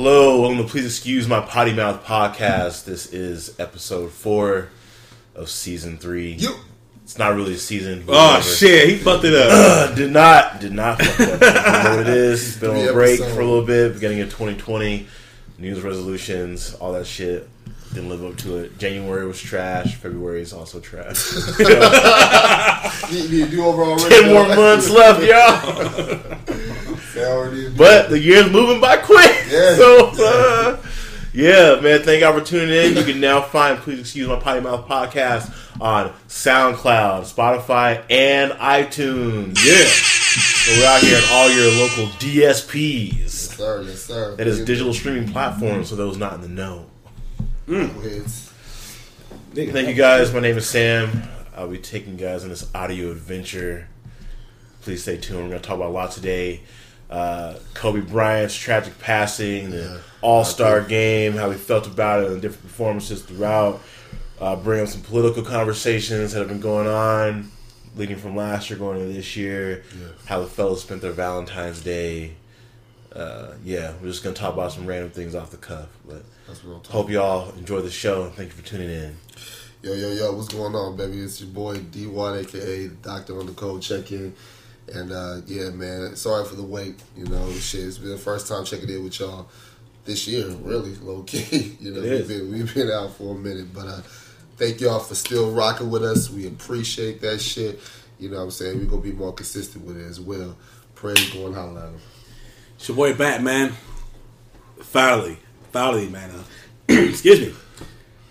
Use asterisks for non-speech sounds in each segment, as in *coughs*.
Hello, welcome to Please Excuse My Potty Mouth podcast. This is episode four of season three. You. It's not really a season. Oh whatever. shit, he fucked it up. Uh, did not, did not fuck it up. You know what it is. It's been on a break episode. for a little bit, beginning of 2020. New Year's resolutions, all that shit. Didn't live up to it. January was trash. February is also trash. *laughs* You, you do over already. Ten more months left, y'all. *laughs* They already. But the year's moving by quick. *laughs* Yeah. So, uh, yeah, man. Thank y'all for tuning in. You can now find Please Excuse My Potty Mouth podcast on SoundCloud, Spotify, and iTunes. Yeah. So we're out here at all your local DSPs. yes, sir, yes, sir. That is digital streaming platforms for those not in the know. Heads. Thank you guys. My name is Sam. I'll be taking you guys on this audio adventure. Please stay tuned. We're going to talk about a lot today. Uh, Kobe Bryant's tragic passing, the Yeah. All Star game, how we felt about it, and different performances throughout. Uh, bring up some political conversations that have been going on, leading from last year going into this year. Yeah. How the fellas spent their Valentine's Day. Uh, yeah, we're just going to talk about some random things off the cuff. But That's what I'm hope y'all enjoy the show. Thank you for tuning in. Yo, yo, yo, what's going on, baby? It's your boy D1, aka Doctor on the Code Check In. And uh, yeah, man, sorry for the wait. You know, shit, it's been the first time checking in with y'all this year, really, low key. *laughs* you know, we've been, we've been out for a minute, but uh, thank y'all for still rocking with us. We appreciate that shit. You know what I'm saying? We're going to be more consistent with it as well. Praise going holla at 'em. It's your boy Batman. Finally. Finally, man. Uh, *clears throat* excuse me.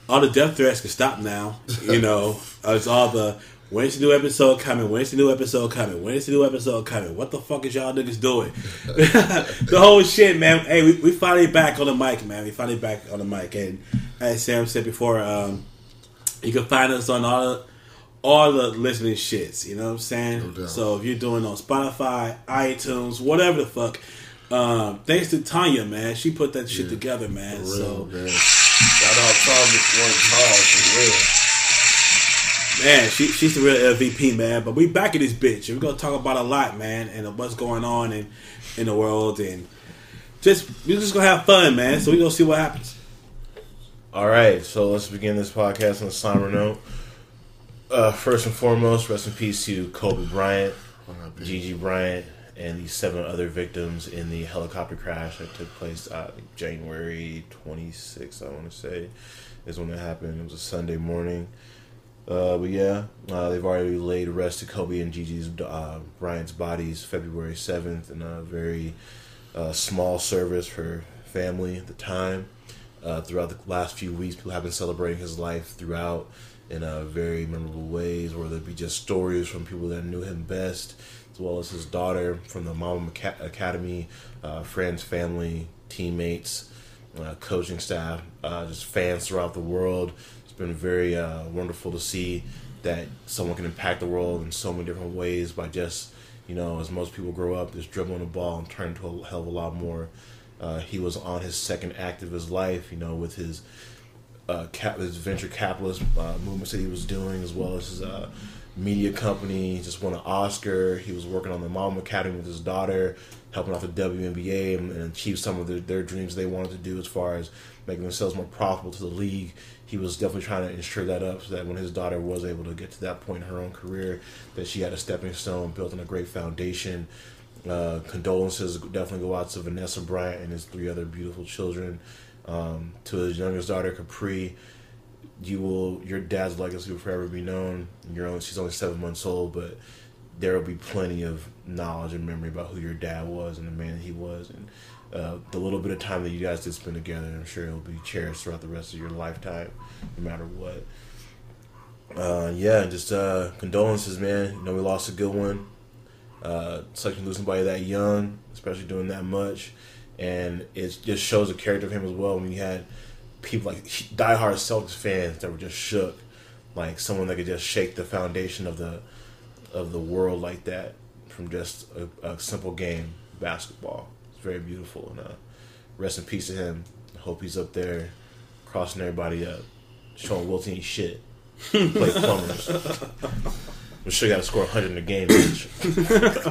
All the death threats can stop now. You know, *laughs* it's all the when's the new episode coming? When's the new episode coming? When's the new episode coming? What the fuck is y'all niggas doing? *laughs* the whole shit, man. Hey, we, we finally back on the mic, man. We finally back on the mic. And as Sam said before, um, you can find us on all the, all the listening shits. You know what I'm saying? No so if you're doing on Spotify, iTunes, whatever the fuck. Um, thanks to Tanya, man. She put that shit Yeah. together, man. For real, so man. Shout out Thomas One Tall for real. Man, she, she's the real MVP, man. But we back in this bitch. and We're gonna talk about a lot, man, and what's going on in in the world, and just we're just gonna have fun, man. So we gonna see what happens. All right, so let's begin this podcast on a somber note. Uh, first and foremost, rest in peace to Kobe Bryant, R.I.P. Gigi Bryant, and the seven other victims in the helicopter crash that took place uh, January 26th, I want to say, is when it happened. It was a Sunday morning. Uh, but yeah, uh, they've already laid rest to Kobe and Gigi's uh, Bryant's bodies February 7th in a very uh, small service for family at the time. Uh, throughout the last few weeks, people have been celebrating his life throughout in uh, very memorable ways, whether it be just stories from people that knew him best, as well as his daughter from the Mamba Academy, friends, family, teammates, coaching staff, just fans throughout the world. Been very uh, wonderful to see that someone can impact the world in so many different ways by just, you know, as most people grow up, just dribbling the ball and turn into a hell of a lot more. Uh, he was on his second act of his life, you know, with his uh, cap, his venture capitalist uh, movements that he was doing, as well as his uh, media company. He just won an Oscar. He was working on the Mamba Academy with his daughter, helping out the WNBA and, and achieve some of their dreams they wanted to do as far as making themselves more profitable to the league. He was definitely trying to ensure that up so that when his daughter was able to get to that point in her own career, that she had a stepping stone built on a great foundation. Uh, condolences definitely go out to Vanessa Bryant and his three other beautiful children. Um, to his youngest daughter Capri, you will your dad's legacy will forever be known. You're only she's only seven months old, but there will be plenty of knowledge and memory about who your dad was and the man he was, and uh, the little bit of time that you guys did spend together. I'm sure it'll be cherished throughout the rest of your lifetime, no matter what. Uh, yeah, just uh, condolences, man. You know we lost a good one. Uh, to lose somebody that young, especially doing that much, and it just shows the character of him as well. When you had people like diehard Celtics fans that were just shook, like someone that could just shake the foundation of the of the world like that from just a, a simple game, basketball. It's very beautiful, and uh, rest in peace to him. I hope he's up there crossing everybody up, showing Wilton ain't shit. Play plumbers. *laughs* I'm sure you got to score 100 in a game. bitch.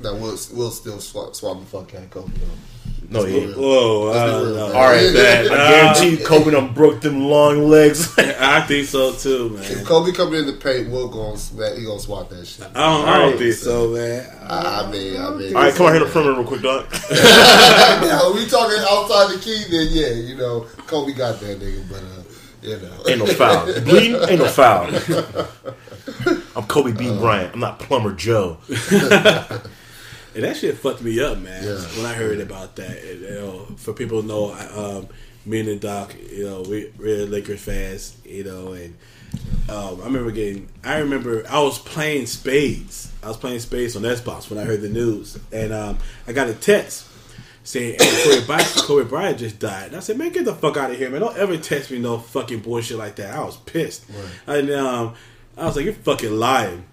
Now we'll we'll still swap swap the fuck out Kobe though. No, Let's yeah. Whoa, uh, no. All right, man. I guarantee Kobe done broke them long legs. *laughs* I think so too, If man. Kobe coming in the paint, Will going smack. He gonna swat that shit. I don't, I don't think so, man. I, I mean, I mean. All right, come on here to perimeter real quick, dog. *laughs* now, we talking outside the key, then yeah, you know, Kobe got that nigga, but uh, you know, Ain't no foul. *laughs* Bleeding, ain't no foul. I'm Kobe B. Bryant. I'm not Plumber Joe. And that shit fucked me up, man. Yeah. When I heard about that, And, you know, for people who know, I, um, me and the doc, you know, we, we're Lakers fans, you know, and um, I remember getting. I remember I was playing spades. I was playing spades on Xbox when I heard the news, and um, I got a text saying hey, Kobe, Bryant, Kobe Bryant just died. And I said, man, get the fuck out of here, man! Don't ever text me no fucking bullshit like that. I was pissed, and um, I was like, you're fucking lying.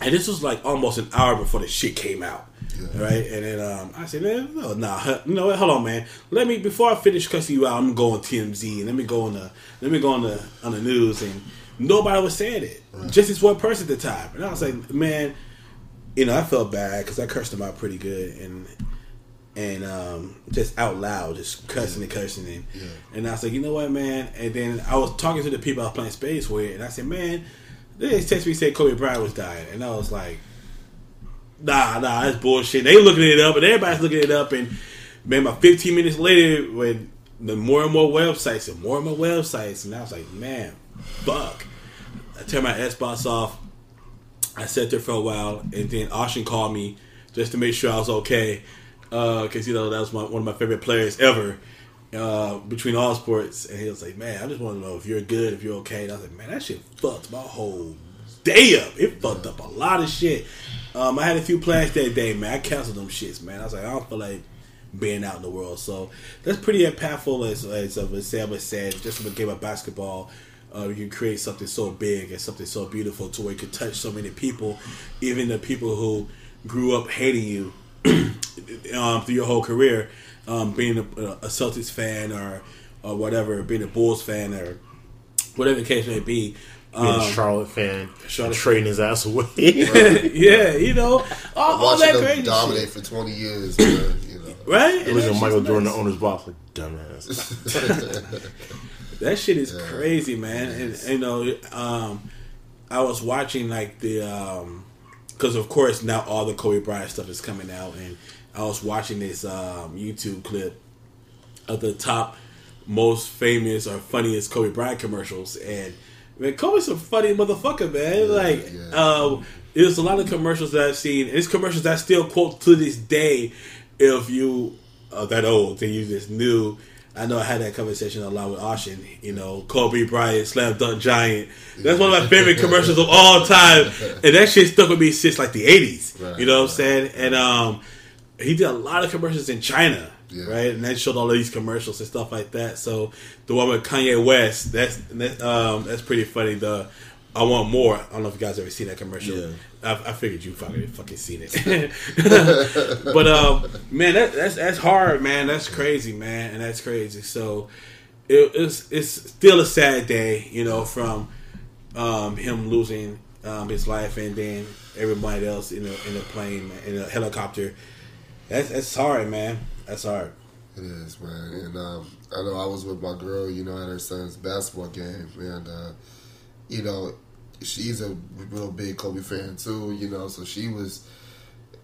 And this was like almost an hour before the shit came out. Yeah. Right? And then um, I said, man, no, nah, you know what? Hold on, man. Let me before I finish cussing you out, I'm going TMZ and let me go on the let me go on the on the news and nobody was saying it. Just this one person at the time. And I was like, man, you know, I felt bad because I cursed him out pretty good and and um, just out loud, just cussing and cursing and Yeah. and I was like, you know what, man? And then I was talking to the people I was playing space with, and I said, man, they text me say Kobe Bryant was dying, and I was like, nah, nah, that's bullshit. They looking it up, and everybody's looking it up, and man, about 15 minutes later, when the more and more websites and more and more websites, and I was like, man, fuck. I turned my Xbox off. I sat there for a while, and then Austin called me just to make sure I was okay, because you know that was my, one of my favorite players ever uh, between all sports. And he was like, "Man, I just want to know if you're good, if you're okay." And I was like, "Man, that shit fucked my whole day up. It fucked up a lot of shit." Um, I had a few plans that day, man. I canceled them shits, man. I was like, I don't feel like being out in the world. So that's pretty impactful, as as uh, Sam said. Just from a game of basketball, uh, you create something so big and something so beautiful to where you can touch so many people, even the people who grew up hating you *clears throat* um, through your whole career, um, being a, a Celtics fan or or whatever, being a Bulls fan or whatever the case may be. Being Um, a Charlotte fan, Charlotte- trading his ass away. *laughs* yeah, you know, all, all that them crazy dominate shit, for twenty years, man, you know. right? It And was that in shit's Michael Jordan, the owner's box, like dumbass. *laughs* That shit is crazy, man. And you know, um, I was watching like the because of course now all the Kobe Bryant stuff is coming out, and I was watching this um, YouTube clip of the top most famous or funniest Kobe Bryant commercials, and man, Kobe's a funny motherfucker, man. like, yeah. um, there's a lot of commercials that I've seen. And It's commercials that I still quote to this day. If you are that old, then you just knew. I know I had that conversation a lot with Austin. You know, Kobe Bryant, slam dunk giant. That's one of my favorite commercials of all time, and that shit stuck with me since like the '80s. Right, you know what I'm saying? And um, he did a lot of commercials in China, Yeah. right? And that showed all of these commercials and stuff like that. So the one with Kanye West, that's that, um, that's pretty funny. The I want more. I don't know if you guys ever seen that commercial. Yeah. I, I figured you fucking *laughs* fucking seen it. *laughs* but um, man, that, that's that's hard, man. That's crazy, man, and that's crazy. So it, it's it's still a sad day, you know, from um, him losing um, his life and then everybody else in the in the plane in a helicopter. That's that's hard, man. That's hard. It is, man. And um, I know I was with my girl, you know, at her son's basketball game, and uh, you know, she's a real big Kobe fan too, you know. So she was,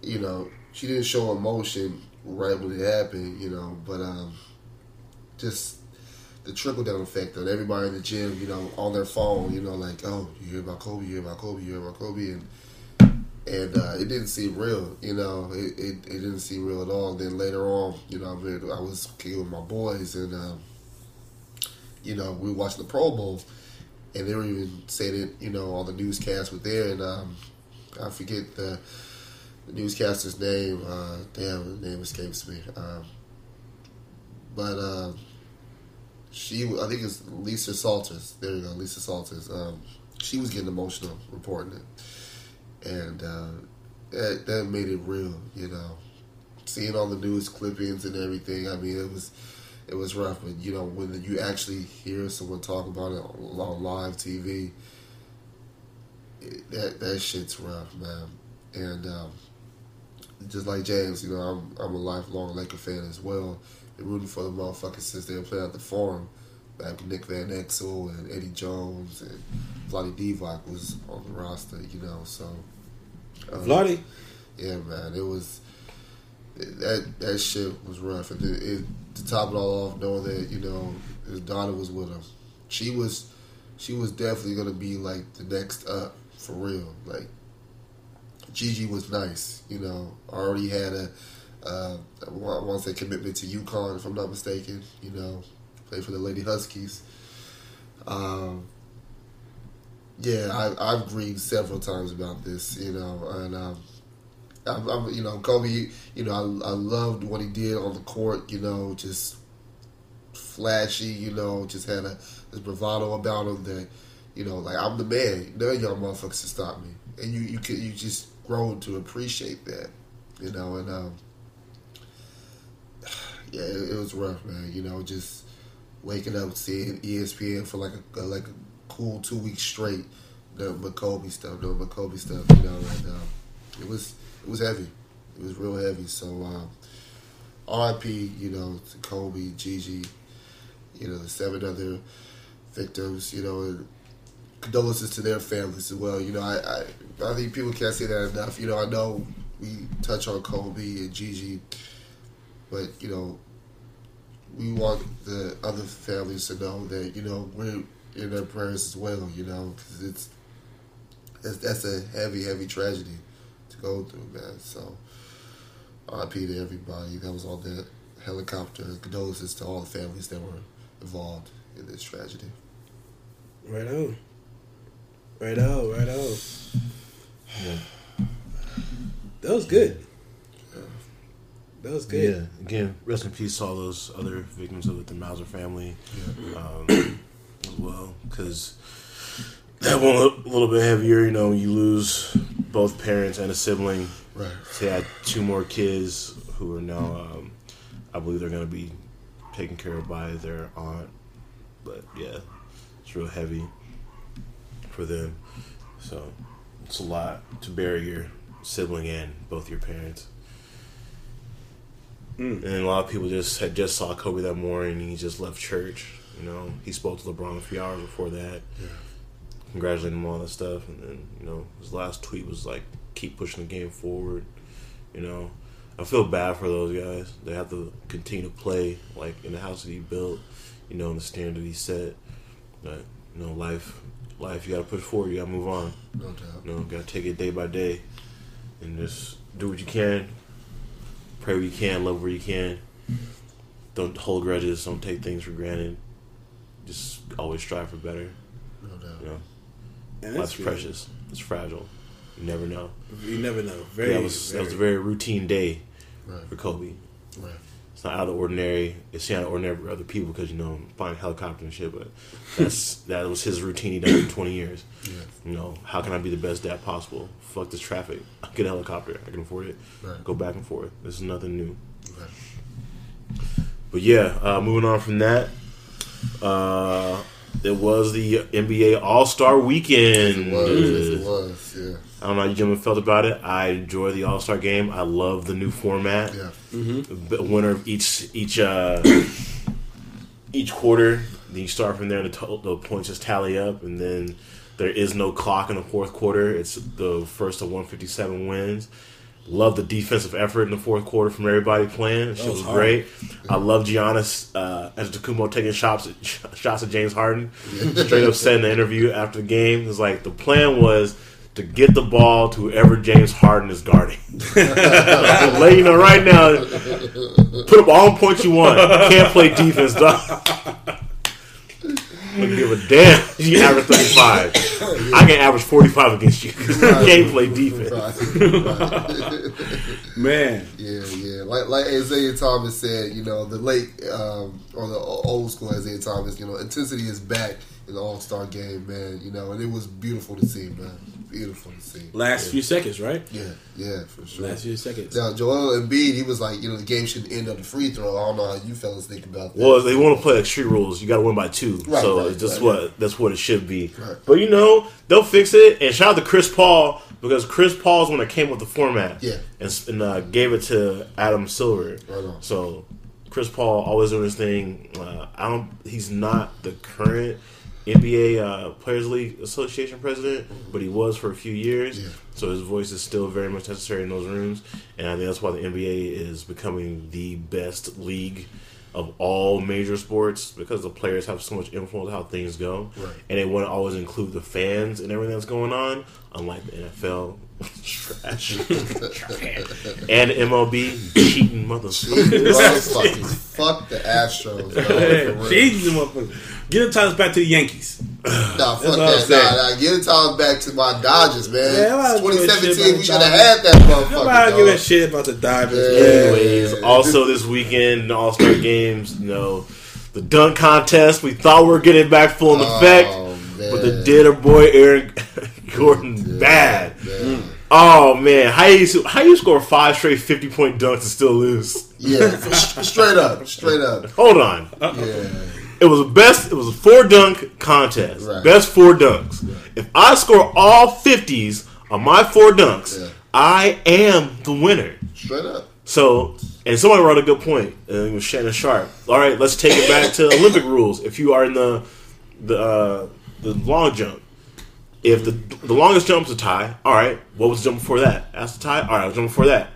you know, she didn't show emotion right when it happened, you know, but um, just the trickle down effect on everybody in the gym, you know, on their phone, you know, like, oh, you hear about Kobe, you hear about Kobe, you hear about Kobe, and and uh, it didn't seem real. You know, it, it, it didn't seem real at all. Then later on, you know, I, mean, I was kicking with my boys, and um, you know, we watched the Pro Bowl, and they were even saying it, you know, all the newscasts were there, and um, I forget the, the newscaster's name. Uh, damn, the name escapes me. Um, but uh, she, I think it's Lisa Salters. There you go, Lisa Salters. Um, she was getting emotional reporting it and uh, that, that made it real. You know, seeing all the news clippings and everything. I mean, it was it was rough. But you know, when you actually hear someone talk about it on, live TV, it, that that shit's rough, man. And um, just like James, you know, I'm I'm a lifelong Laker fan as well. Been rooting for the motherfuckers since they were playing at the Forum. Back when Nick Van Exel and Eddie Jones and Vlade Divac was on the roster, you know. So, um, Vladdy. yeah, man, it was that that shit was rough. And it, it, to top it all off, knowing that you know his daughter was with him, she was she was definitely gonna be like the next up for real. Like Gigi was nice, you know. Already had a uh, I want to say commitment to UConn, if I'm not mistaken. You know, played for the Lady Huskies. Um, yeah, I, I've grieved several times about this, you know, and um, I'm, I'm, you know, Kobe, you know, I, I loved what he did on the court, you know, just flashy, you know, just had a this bravado about him that, you know, like I'm the man. None of y'all motherfuckers can stop me, and you you could you just grow to appreciate that, you know, and um, *sighs* yeah, it, it was rough, man. You know, just waking up seeing ESPN for like a, like a cool two weeks straight, the McCoby stuff, the McCoby stuff, you know, and um, it was it was heavy, it was real heavy. So, um, RIP, you know, to Kobe, Gigi, you know, the seven other victims, you know, and condolences to their families as well. You know, I, I, I think people can't say that enough. You know, I know we touch on Kobe and Gigi, but you know, we want the other families to know that you know we're in their prayers as well. You know, because it's that's, that's a heavy, heavy tragedy to go through, man. So, RIP to everybody that was on that helicopter. Condolences to all the families that were involved in this tragedy. Right on. Right on, right on. Yeah. That was good. That was good. Yeah. Again, rest in peace to all those other victims of the Mauser family um, as well, because that one a little bit heavier. You know, you lose both parents and a sibling. Right. So they had two more kids who are now, um, I believe, they're going to be taken care of by their aunt. But yeah, it's real heavy for them. So it's a lot to bury your sibling and both your parents. Mm. And a lot of people just had just saw Kobe that morning. and He just left church. You know, he spoke to LeBron a few hours before that, Yeah. congratulating him on all that stuff. And then you know, his last tweet was like, "Keep pushing the game forward." You know, I feel bad for those guys. They have to continue to play like in the house that he built. You know, in the standard he set. But you know, life, life, you got to push forward. You got to move on. No doubt. You know, got to take it day by day, and just do what you can. Pray where you can, love where you can. Don't hold grudges. Don't take things for granted. Just always strive for better. No doubt. You know, And life's that's precious. It's fragile. You never know. You never know. Very, that was very, that was a very routine day Right. for Kobe. Right. It's not out of the ordinary. It's not out of the ordinary for other people because you know flying a helicopter and shit. But that's *laughs* that was his routine he done for twenty years. Yeah. You know, how can I be the best dad possible? Fuck this traffic. I get a helicopter. I can afford it. Right. Go back and forth. This is nothing new. Right. But yeah, uh, moving on from that, uh, it was the NBA All Star Weekend. It was. It was. Yeah. I don't know how you gentlemen felt about it. I enjoy the All Star game. I love the new format. Yeah. The winner of each each uh, each quarter. Then you start from there, and the, to- the points just tally up, and then there is no clock in the fourth quarter. It's the first of 157 wins. Love the defensive effort in the fourth quarter from everybody playing. She was was great. I love Giannis uh, Antetokounmpo taking shots at, *laughs* shots at James Harden. Straight up said in the interview after the game, it's like the plan was to get the ball to whoever James Harden is guarding. *laughs* I'm you know right now, put up all the points you want. Can't play defense, dog. *laughs* Don't give a damn. You can average 35. I can average 45 against you. *laughs* Can't play defense. Right. *laughs* man. Yeah, yeah. Like like Isaiah Thomas said, you know, the late um, or the old school Isaiah Thomas, you know, intensity is back in the All Star game, man. You know, and it was beautiful to see, man. Beautiful to see. Last few seconds, right? Yeah, yeah, for sure. Last few seconds. Now, Joel Embiid, he was like, you know, the game shouldn't end on the free throw. I don't know how you fellas think about that. Well, they want to play like street rules. You got to win by two. Right, so right, it's just right, what that's what it should be. Right. But you know they'll fix it. And shout out to Chris Paul because Chris Paul's when it came with the format. Yeah. and, and uh, gave it to Adam Silver. Right on. So Chris Paul always doing his thing. Uh, I don't. He's not the current NBA uh, Players League Association president, but he was for a few years. Yeah. So his voice is still very much necessary in those rooms, and I think that's why the NBA is becoming the best league of all major sports because the players have so much influence how things go, Right. and they want to always include the fans and everything that's going on. Unlike the NFL, trash, and MLB cheating motherfuckers. Motherfuckers. Fuck the Astros. dog, for real. Jesus. Get the titles back to the Yankees. Nah, fuck what I'm that. Nah, nah, get the time back to my Dodgers, man. Yeah, I'm not giving a shit 2017, we should have had that motherfucker. Nobody give a dog. shit about the Dodgers. Yeah. Yeah. Anyways, also this weekend, All Star games, you know, the dunk contest. We thought we were getting back full in oh, effect, Oh, but the man. dinner boy Aaron *laughs* Gordon bad. Man. Oh man, how you how you score five straight fifty point dunks and still lose? Yeah, *laughs* straight up, straight up. Hold on, Yeah, it was a best. It was a four dunk contest. Right. Best four dunks. If I score all fifties on my four dunks, Yeah. I am the winner. straight up. So, and somebody brought a good point. And it was Shannon Sharpe. All right, let's take it back to Olympic rules. If you are in the the uh, the long jump, if the the longest jump's a tie, all right. What was the jump before that? That's the tie. All right, I was jumping before that.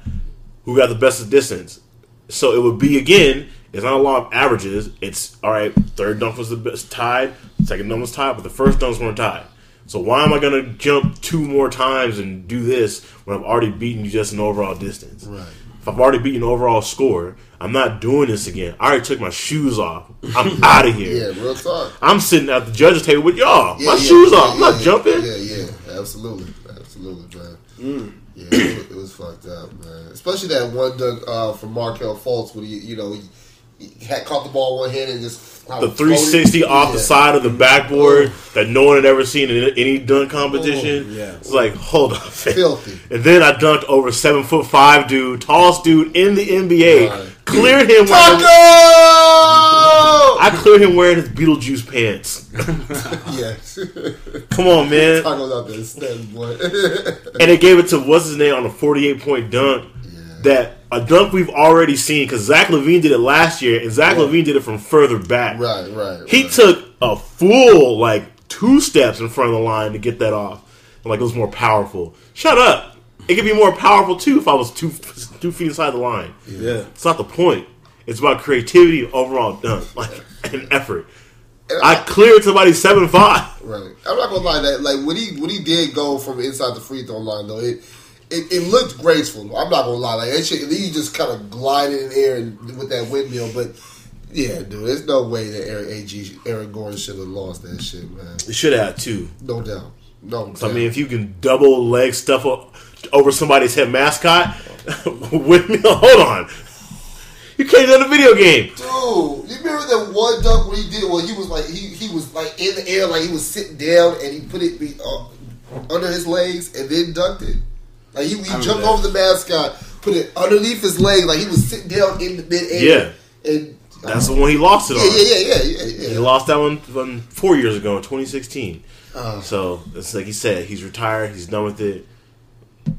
Who got the best distance? So it would be again. It's not a law of averages. It's all right. Third dunk was the best tied. Second dunk was tied, but the first dunks weren't tied. So why am I going to jump two more times and do this when I've already beaten you just in overall distance? Right. If I've already beaten overall score, I'm not doing this again. I already took my shoes off. I'm *laughs* out of here. Yeah, real talk. I'm sitting at the judge's table with y'all. Yeah, my yeah, shoes yeah, off. I'm not jumping. Yeah, yeah, absolutely, absolutely, man. Mm. Yeah, it was, it was fucked up, man. Especially that one dunk uh, from Markelle Fultz when he, you know, he, he had caught the ball one hand and just The it floated. 360 off the side of the backboard oh. that no one had ever seen in any dunk oh, competition. Oh, yeah. It's like, hold on. Filthy. And then I dunked over seven foot five dude, tallest dude in the NBA. Right. Cleared him Tacko! I cleared him wearing his Beetlejuice pants. *laughs* yes. Come on, man. Tacko's out there boy. and they gave it to what's his name on a 48 point dunk. That a dunk we've already seen because Zach LaVine did it last year, and Zach. LaVine did it from further back. right, right. He right. took a full like two steps in front of the line to get that off. Like it was more powerful. Shut up. It could be more powerful too if I was two *laughs* two feet inside the line. Yeah. It's not the point. It's about creativity overall dunk, *laughs* like and effort. And I cleared somebody seven five. Right. I'm not gonna lie that like when he when he did go from inside the free throw line though it it, it looked graceful. I'm not gonna lie like that shit. He just kind of glided in the air and, with that windmill, but yeah, dude, there's no way that Eric Ag Aaron Gordon should have lost that shit, man. It should have too. No doubt. No. So, I mean, if you can double leg stuff o- over somebody's head mascot, *laughs* with me, hold on. You can't do the video game. Dude, you remember that one dunk when he did? Well, he was like he he was like in the air, like he was sitting down, and he put it uh, under his legs and then dunked it. Like he, he jumped that. over the mascot, put it underneath his leg, like he was sitting down in the mid air. Yeah, and That's the one he lost it yeah, on. yeah, yeah, yeah, yeah, He lost that one, one four years ago in 2016. Uh, So it's like he said, he's retired. He's done with it.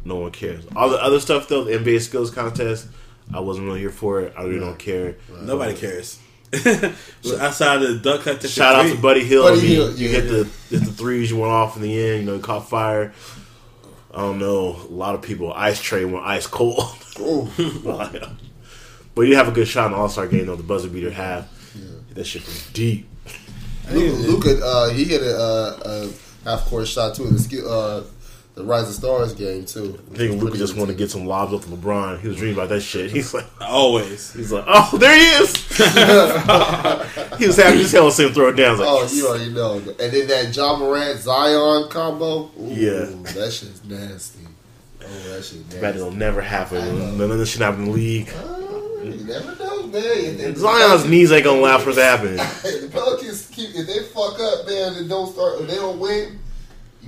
No one cares. All the other stuff though, the NBA skills contest, I wasn't really here for it. I really don't care. Nobody cares. *laughs* Outside of the dunk contest, Shout out to Buddy Hield. Buddy I mean, Hield, you yeah, hit the hit the threes. You went off in the end. You know, you caught fire. I don't know. A lot of people Ice Trae went ice cold. *laughs* but you have a good shot in the All Star game though. The buzzer beater half. That shit was deep. Luka, Luka, uh, he hit a, uh, a half court shot too in the skill, uh, the Rising Stars game too. I think Luka just wanted to get some lobs up to LeBron. He was dreaming about that shit. He's like, Always. he's like, oh, there he is. *laughs* he was happy as hell to see him throw it down. Like, Oh, yes. you already know. And then that Ja Morant Zion combo. Ooh, Yeah. that shit's nasty. Oh, that shit Bet nasty. it'll never happen. I know. None of this shit happen in the league. Uh, you never know, man. If, if Zion's knees ain't gonna allow for this to happen. *laughs* If the Pelicans keep, if they fuck up, man, and don't start, if they don't win,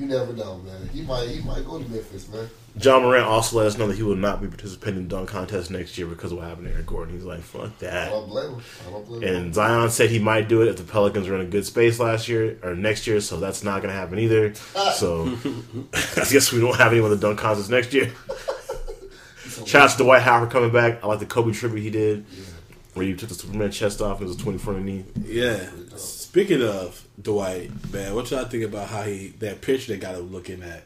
you never know, man. He might, he might go to Memphis, man. Ja Morant also let us know that he will not be participating in the dunk contest next year because of what happened to Aaron Gordon. He's like, fuck that. I that. don't blame him. I don't blame him. And Zion said he might do it if the Pelicans were in a good space last year or next year, so that's not going to happen either. *laughs* So *laughs* I guess we don't have anyone in the dunk contest next year. Shout out to Dwight Howard coming back. I like the Kobe tribute he did, where you took the Superman chest off and it was a 24 knee. Yeah. Speaking of Dwight, man, what y'all think about how he that picture they got him looking at?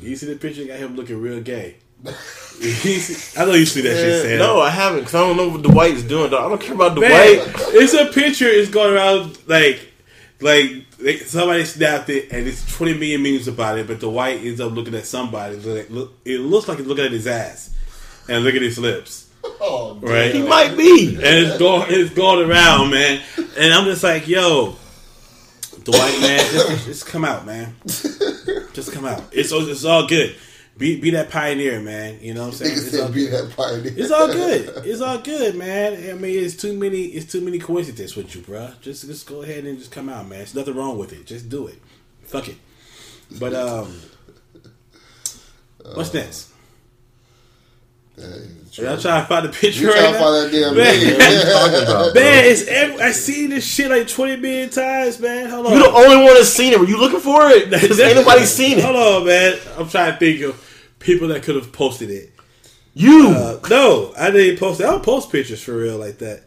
You see the picture that got him looking real gay. You *laughs* see- I know you see that shit. Sam. no, I haven't because I don't know what Dwight is doing. Dog. I don't care about Man, Dwight. it's a picture. It's going around like, like they, somebody snapped it, and it's twenty million memes about it. But the white ends up looking at somebody. Look, look, it looks like he's looking at his ass and look at his lips, Oh, right? He might be. and it's going, it's going around, man. And I'm just like, yo, Dwight man, just, just come out, man. Just come out. It's it's all good. Be be that pioneer, man. You know what I'm saying? It's all be that pioneer. it's all good. It's all good, man. I mean, it's too many. It's too many coincidences with you, bro. Just just go ahead and just come out, man. There's nothing wrong with it. Just do it. Fuck it. But um, what's next? Hey, it's Y'all true. trying to find the picture You right trying to find that damn Man. nigga. What are you talking about? *laughs* Man, it's every, I seen this shit like twenty million times, man. Hold on. You're the only one that's seen it. Were you looking for it? Because anybody seen it. Hold on, man. I'm trying to think of people that could have posted it. You. Uh, no, I didn't post it. I don't post pictures for real like that.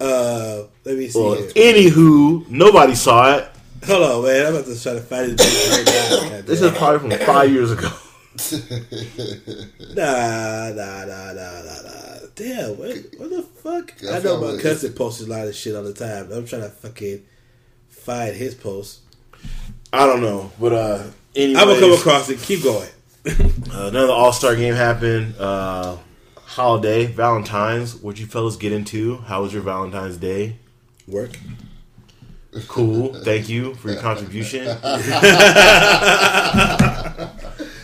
Uh, let me see. well, here. anywho, nobody saw it. Hold on, man. I'm about to try to find this picture right now. This is probably from five years ago. Nah, nah, nah, nah, nah, nah. Damn, what, what the fuck? I I know my it. cousin posts a lot of shit all the time. I'm trying to fucking find his post. I don't know, but uh, anyways, I'm gonna come across it. Keep going. *laughs* Uh, another All Star game happened. Uh, holiday, Valentine's. What you fellas get into? How was your Valentine's Day? Work. Cool. Thank you for your contribution. *laughs* *laughs*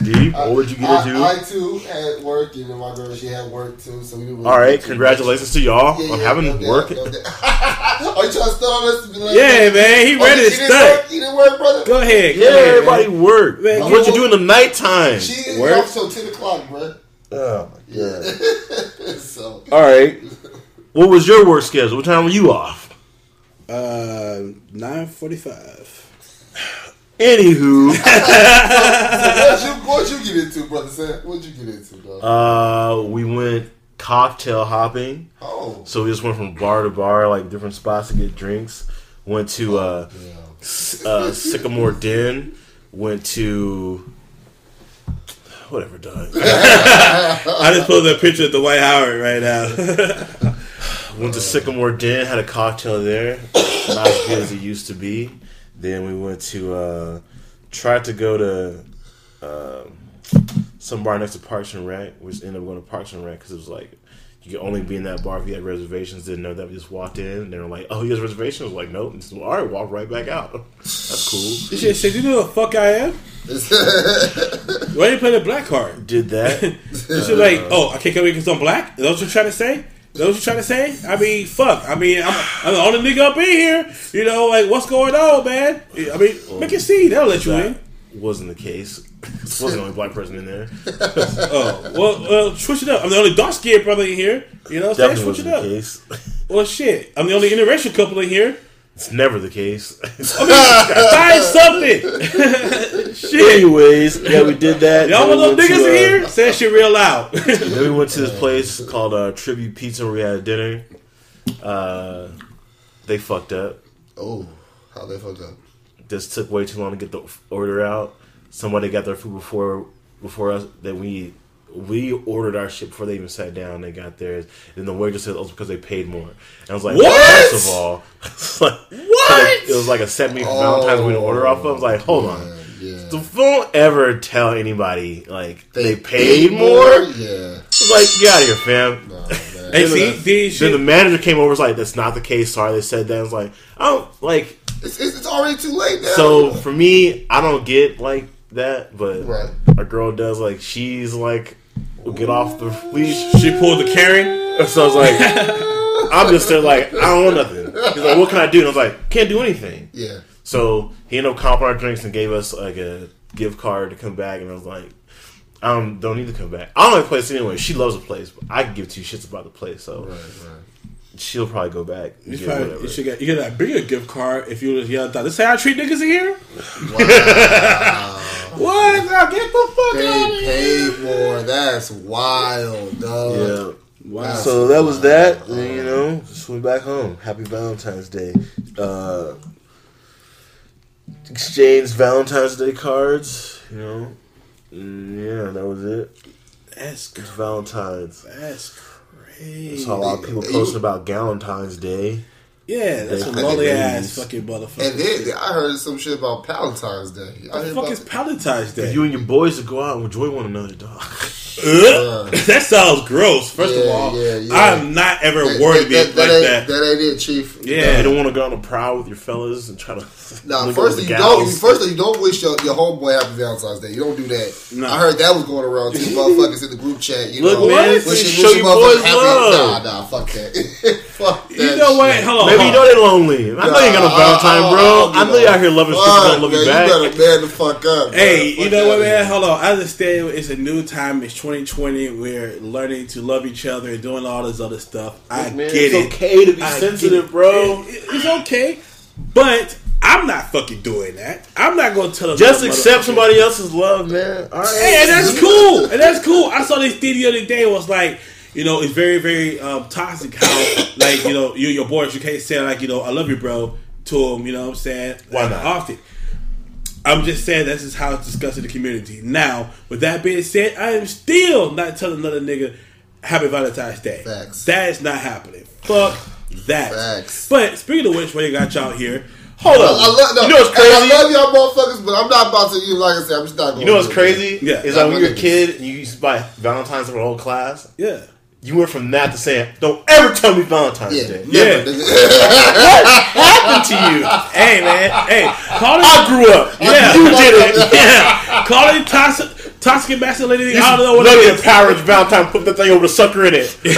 Deep. What would you get I, into? I too had work, and then my girl she had work too. So we didn't really All right. Congratulations to y'all much. Yeah, on yeah, having no doubt, work. no doubt. *laughs* Are you trying to start on us? like- Yeah, man. He Oh, ready to didn't study. work? You didn't work, brother. Go ahead. Go Yeah, ahead, everybody man. work. Man, what you you- do in the nighttime? She didn't Work? off till ten o'clock, bro. oh my Yeah. *laughs* so All right. What was your work schedule? What time were you off? Uh, nine forty-five. Anywho, *laughs* what'd you, what'd you get into, brother Sam? What'd you get into, dog? uh, we went cocktail hopping. oh, So we just went from bar to bar, like different spots to get drinks. Went to uh, yeah. Uh, Sycamore Den. Went to whatever, dog. *laughs* I just pulled a picture of the Dwight Howard right now. *laughs* Went to Sycamore Den, had a cocktail there. Not as good as it used to be. Then we went to uh, tried to go to uh, some bar next to Parks and Rec, which ended up going to Parks and Rec because it was like you could only be in that bar if you had reservations. Didn't know that. We just walked in and they were like, "Oh, he has reservations." I was like, "Nope." And just, All right, walk right back out. That's cool. This shit said, "You know the fuck I am? *laughs* Why you play the black card?" Did that. *laughs* This shit like, "Oh, I can't come in because I'm black." Is that what you're trying to say? Is that what you're trying to say? I mean, fuck. I mean, I'm, I'm the only nigga up in here. You know, like, what's going on, man? I mean, make it see. They'll let you in. wasn't the case. *laughs* wasn't the only black person in there. *laughs* Oh, well, well, switch it up. I'm the only dark skinned brother in here. You know what I'm saying? Switch it up. case. Well, shit. I'm the only interracial couple in here. It's never the case. *laughs* *laughs* Find something. *laughs* shit. Anyways, yeah, we did that. Y'all Then want we little to, niggas in uh, here? Say that shit real loud. Then we went to this place called uh, Tribute Pizza where we had dinner. Uh, they fucked up. oh, how they fucked up? Just took way too long to get the order out. Somebody got their food before before us. That we we ordered our shit before they even sat down. They got theirs, and the waitress said it was because they paid more. And I was like, What? First of all, *laughs* like- What? It was like a set me for Valentine's we didn't order off of. I was like, hold on. Yeah, yeah. So don't ever tell anybody like they, They paid more. Yeah. It's like get out of here, fam. No, man. Hey, Then see, the- Then the manager came over. Was like, "That's not the case. Sorry, they said that." I was like, "I don't like." It's, it's, it's already too late now. So for me, I don't get like that, but Right. a girl does. Like she's like, will get off the leash. She pulled the Karen. So I was like, I'm just there like, I don't want nothing. He's like, what can I do? And I was like, can't do anything. yeah. So he ended up comping our drinks and gave us like a gift card to come back. And I was like, I don't, don't need to come back. I don't like the place anyway. She loves the place, but I can give two shits about the place, so Right, right. she'll probably go back. and You, get probably, whatever. you should get you get a bigger gift card if you was young. Thought this how I treat niggas in here. *laughs* what? Now get the fuck out They of here. paid more. That's wild, dog. Yeah. Wow. So that was that. And, you know, just went back home. Happy Valentine's Day. Uh, exchanged Valentine's Day cards. You know, yeah, that was it. That's It's Valentine's. that's crazy. Saw a lot of people posting about Galentine's Day. Yeah, that's some They- lonely ass babies. fucking motherfucker. And then I heard some shit about Valentine's Day. I What the fuck is Valentine's Day? You and your boys to go out and enjoy one another, dog. *laughs* Uh. Ugh. *laughs* that sounds gross. First of all, yeah, yeah. I'm not ever that, worried that, like that, ain't, that. that ain't it, Chief. Yeah. You don't want to go on a prowl with your fellas and try to. *laughs* Nah, first with thing you don't. gals. First you don't wish your, your homeboy happy Valentine's Day. You don't do that. No. I heard that was going around too. Motherfuckers in the group chat. You Look, know, man, wishing, show wishing your boys motherfuckers happy. love. Nah, nah, fuck that. *laughs* fuck that. You know what? shit. Hold on. Maybe you know they're lonely. I know you got a Nah, Valentine, I- I- bro. I I don't know you know. out here loving people Fuck, don't love man, you back. You better man the fuck up. Hey, bro. you Fuck know what, that man? shit. Hold on. I understand it's a new time. It's 2020. We're learning to love each other and doing all this other stuff. I Man, get it's it. okay to be I sensitive, bro. It- It's okay, but I'm not fucking doing that. I'm not going to tell them. Just accept somebody else's love, man. All right. Hey, and that's *laughs* cool. And that's cool. I saw this thing the other day. It was like, you know, it's very, very um, toxic how, *coughs* like, you know, you and your boys, you can't say, like, you know, I love you, bro, to them, you know what I'm saying? Why not? Often. I'm just saying this is how it's discussed in the community. Now, with that being said, I am still not telling another nigga Happy Valentine's Day. Facts. That is not happening. Fuck that. Facts. But speaking of which, when you got y'all here, Hold I, up. I love, no, you know what's hey, crazy? I love y'all motherfuckers, but I'm not about to. You like I said, I'm just not. Going You know what's to crazy? Yeah. Is that when you're a kid and you used to buy Valentine's for the whole class, yeah. You went from that to saying, "Don't ever tell me Valentine's Yeah, Day." Yeah. what happened to you? Hey, man. Hey, call it. I grew up. Yeah. You did it. *laughs* yeah. Call it toxic, toxic masculinity. I don't know what it is. Power Valentine. Put that thing over the sucker in it. *laughs*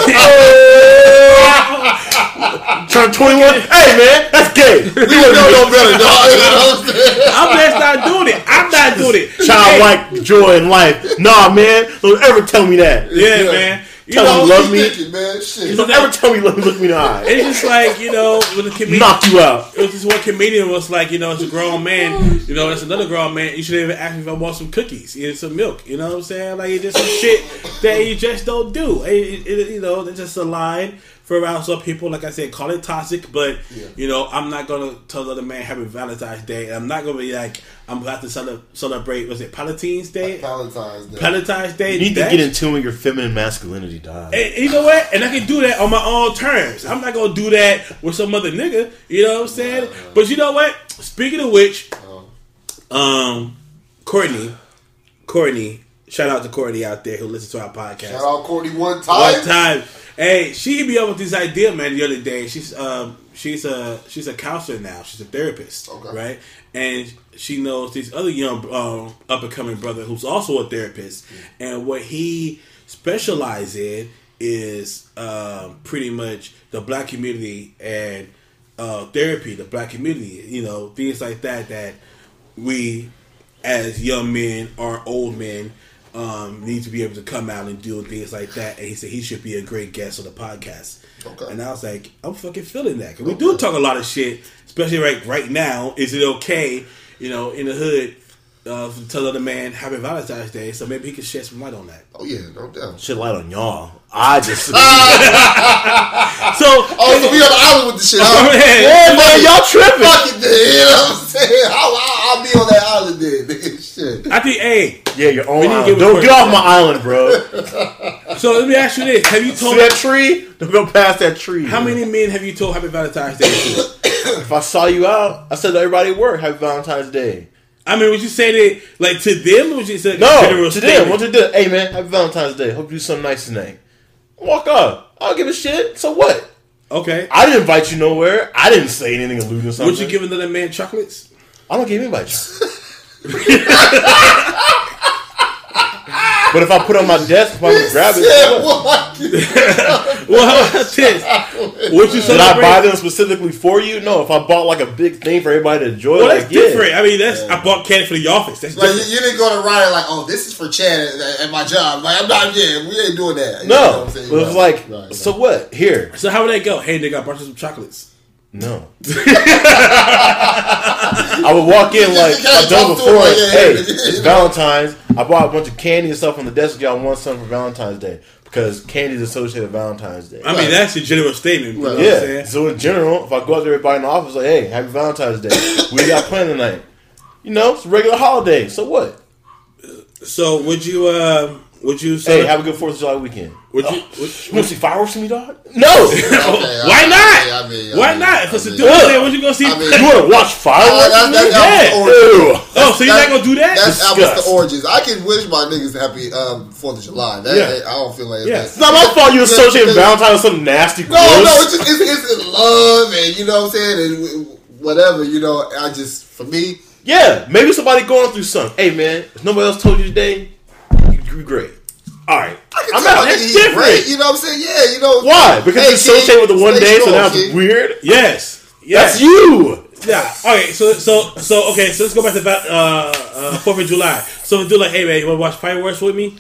Oh. Turn twenty one. Hey man, that's gay. *laughs* We don't know no better, dog. You I'm just not doing it. I'm not doing it. Hey, Childlike joy in life. Nah, man. Don't ever tell me that. Yeah, Yeah. man. You Tell know, him love me. thinking, man. Shit. Don't ever tell me. Look, look me in the eye. it's just like you know, with a comedian. Knock you out. It was just one comedian was like, you know, it's a grown man. You know, it's another grown man. You should even ask me if I want some cookies and some milk. You know what I'm saying? Like it's just some shit that you just don't do. It, it, it- you know, it's just a line for around some people. Like I said, call it toxic, but Yeah. you know, I'm not gonna tell the other man Happy Valentine's Day. And I'm not gonna be like, I'm about to cele- celebrate. Was it Valentine's Day? Valentine's Day. Valentine's Day. You need to get in tune with your feminine masculinity, dog. and you know what? And I can do that on my own terms. I'm not gonna do that with some other nigga. You know what I'm saying? But you know what? Speaking of which, um, Courtney, Courtney, shout out to Courtney out there who listens to our podcast. Shout out Courtney one time. One time, hey, she hit me up with this idea, man. The other day, she's um, she's a she's a counselor now. She's a therapist, Okay. right? And she knows this other young um, up and coming brother who's also a therapist, and what he specializes in is um, pretty much the black community and uh, therapy, the black community. You know, things like that that we as young men or old men um, need to be able to come out and do things like that. And he said he should be a great guest on the podcast. Okay. And I was like, I'm fucking feeling that. 'Cause we do talk a lot of shit, especially right right now. Is it okay, you know, in the hood, uh, to tell other man Happy Valentine's Day? So maybe he can shed some light on that. Oh yeah, no doubt. Shit light on y'all. I just. *laughs* So, Oh, so we on the island with the shit. Huh? *laughs* yeah, man, y'all tripping. Fuck it, then. You know what I'm saying? *laughs* I'll, I'll, I'll be on that island then. Nigga. Shit. I think, hey, Yeah, your own We need island. Don't get off my island, bro. so let me ask you this: Have you See told that tree? Don't go past that tree. how many men have you told Happy Valentine's Day to? *coughs* If I saw you out, I said to everybody at work, Happy Valentine's Day. I mean, would you say that like to them, or would you say like, No, general to them. What you do? Hey, man, Happy Valentine's Day. Hope you do something nice tonight. Walk up. I don't give a shit. So what? Okay. I didn't invite you nowhere. I didn't say anything alluding to something. Would you give another man chocolates? I don't give anybody. But if I put it on my desk, if I'm gonna grab it, Yeah, what? what? Well, how about this? Would you did I buy them specifically for you? No. If I bought like a big thing for everybody to enjoy, Well, like, that's yeah. different. I mean, that's I bought candy for the office. That's Like you, different. you didn't go to Ryan like, oh, this is for Chad at, at my job. Like I'm not. Yeah, we ain't doing that. You know No, what I'm it was Right, like, right, right. so what? Here, So how would that go? Hey, nigga, I brought you some chocolates. No. *laughs* I would walk in like You I've done before. like, hey, it's Valentine's. I bought a bunch of candy and stuff on the desk. Y'all want something for Valentine's Day because candy is associated with Valentine's Day. I mean, Right. that's a general statement. You know Right. what I'm yeah. saying? So in general, if I go out to everybody in the office, like, hey, happy Valentine's Day. *laughs* we got planned tonight. You know, it's a regular holiday. So what? So would you? Uh, would you? Hey, Say, have a good Fourth of July weekend. would you? Would, You want to see fireworks with me, dog? No. *laughs* Okay, why not? I mean, I Why not? If it's a mean- dude, then what you gonna see? I mean- you want to watch fireworks? that- that- Yeah. Oh, so you're not gonna do that? That's apples Disgust. to oranges. I can wish my niggas happy um, Fourth of July. That, Yeah. that- I don't feel like Yeah. that's It's not my fault you associate Valentine with some nasty No, gross. no, it's just it's, it's love and you know what I'm saying and whatever. You know, I just for me, Yeah, maybe somebody going through something. Hey, man, if nobody else told you today, you you great. All right, I'm my That's different. great. You know what I'm saying? Yeah, you know Why? Because Hey, it's associated with the one day, so now it's kid. weird. Yes. Yes. That's you. Yeah. Okay. So so so okay. So let's go back to about uh uh Fourth of July. So do like, hey man, you want to watch fireworks with me?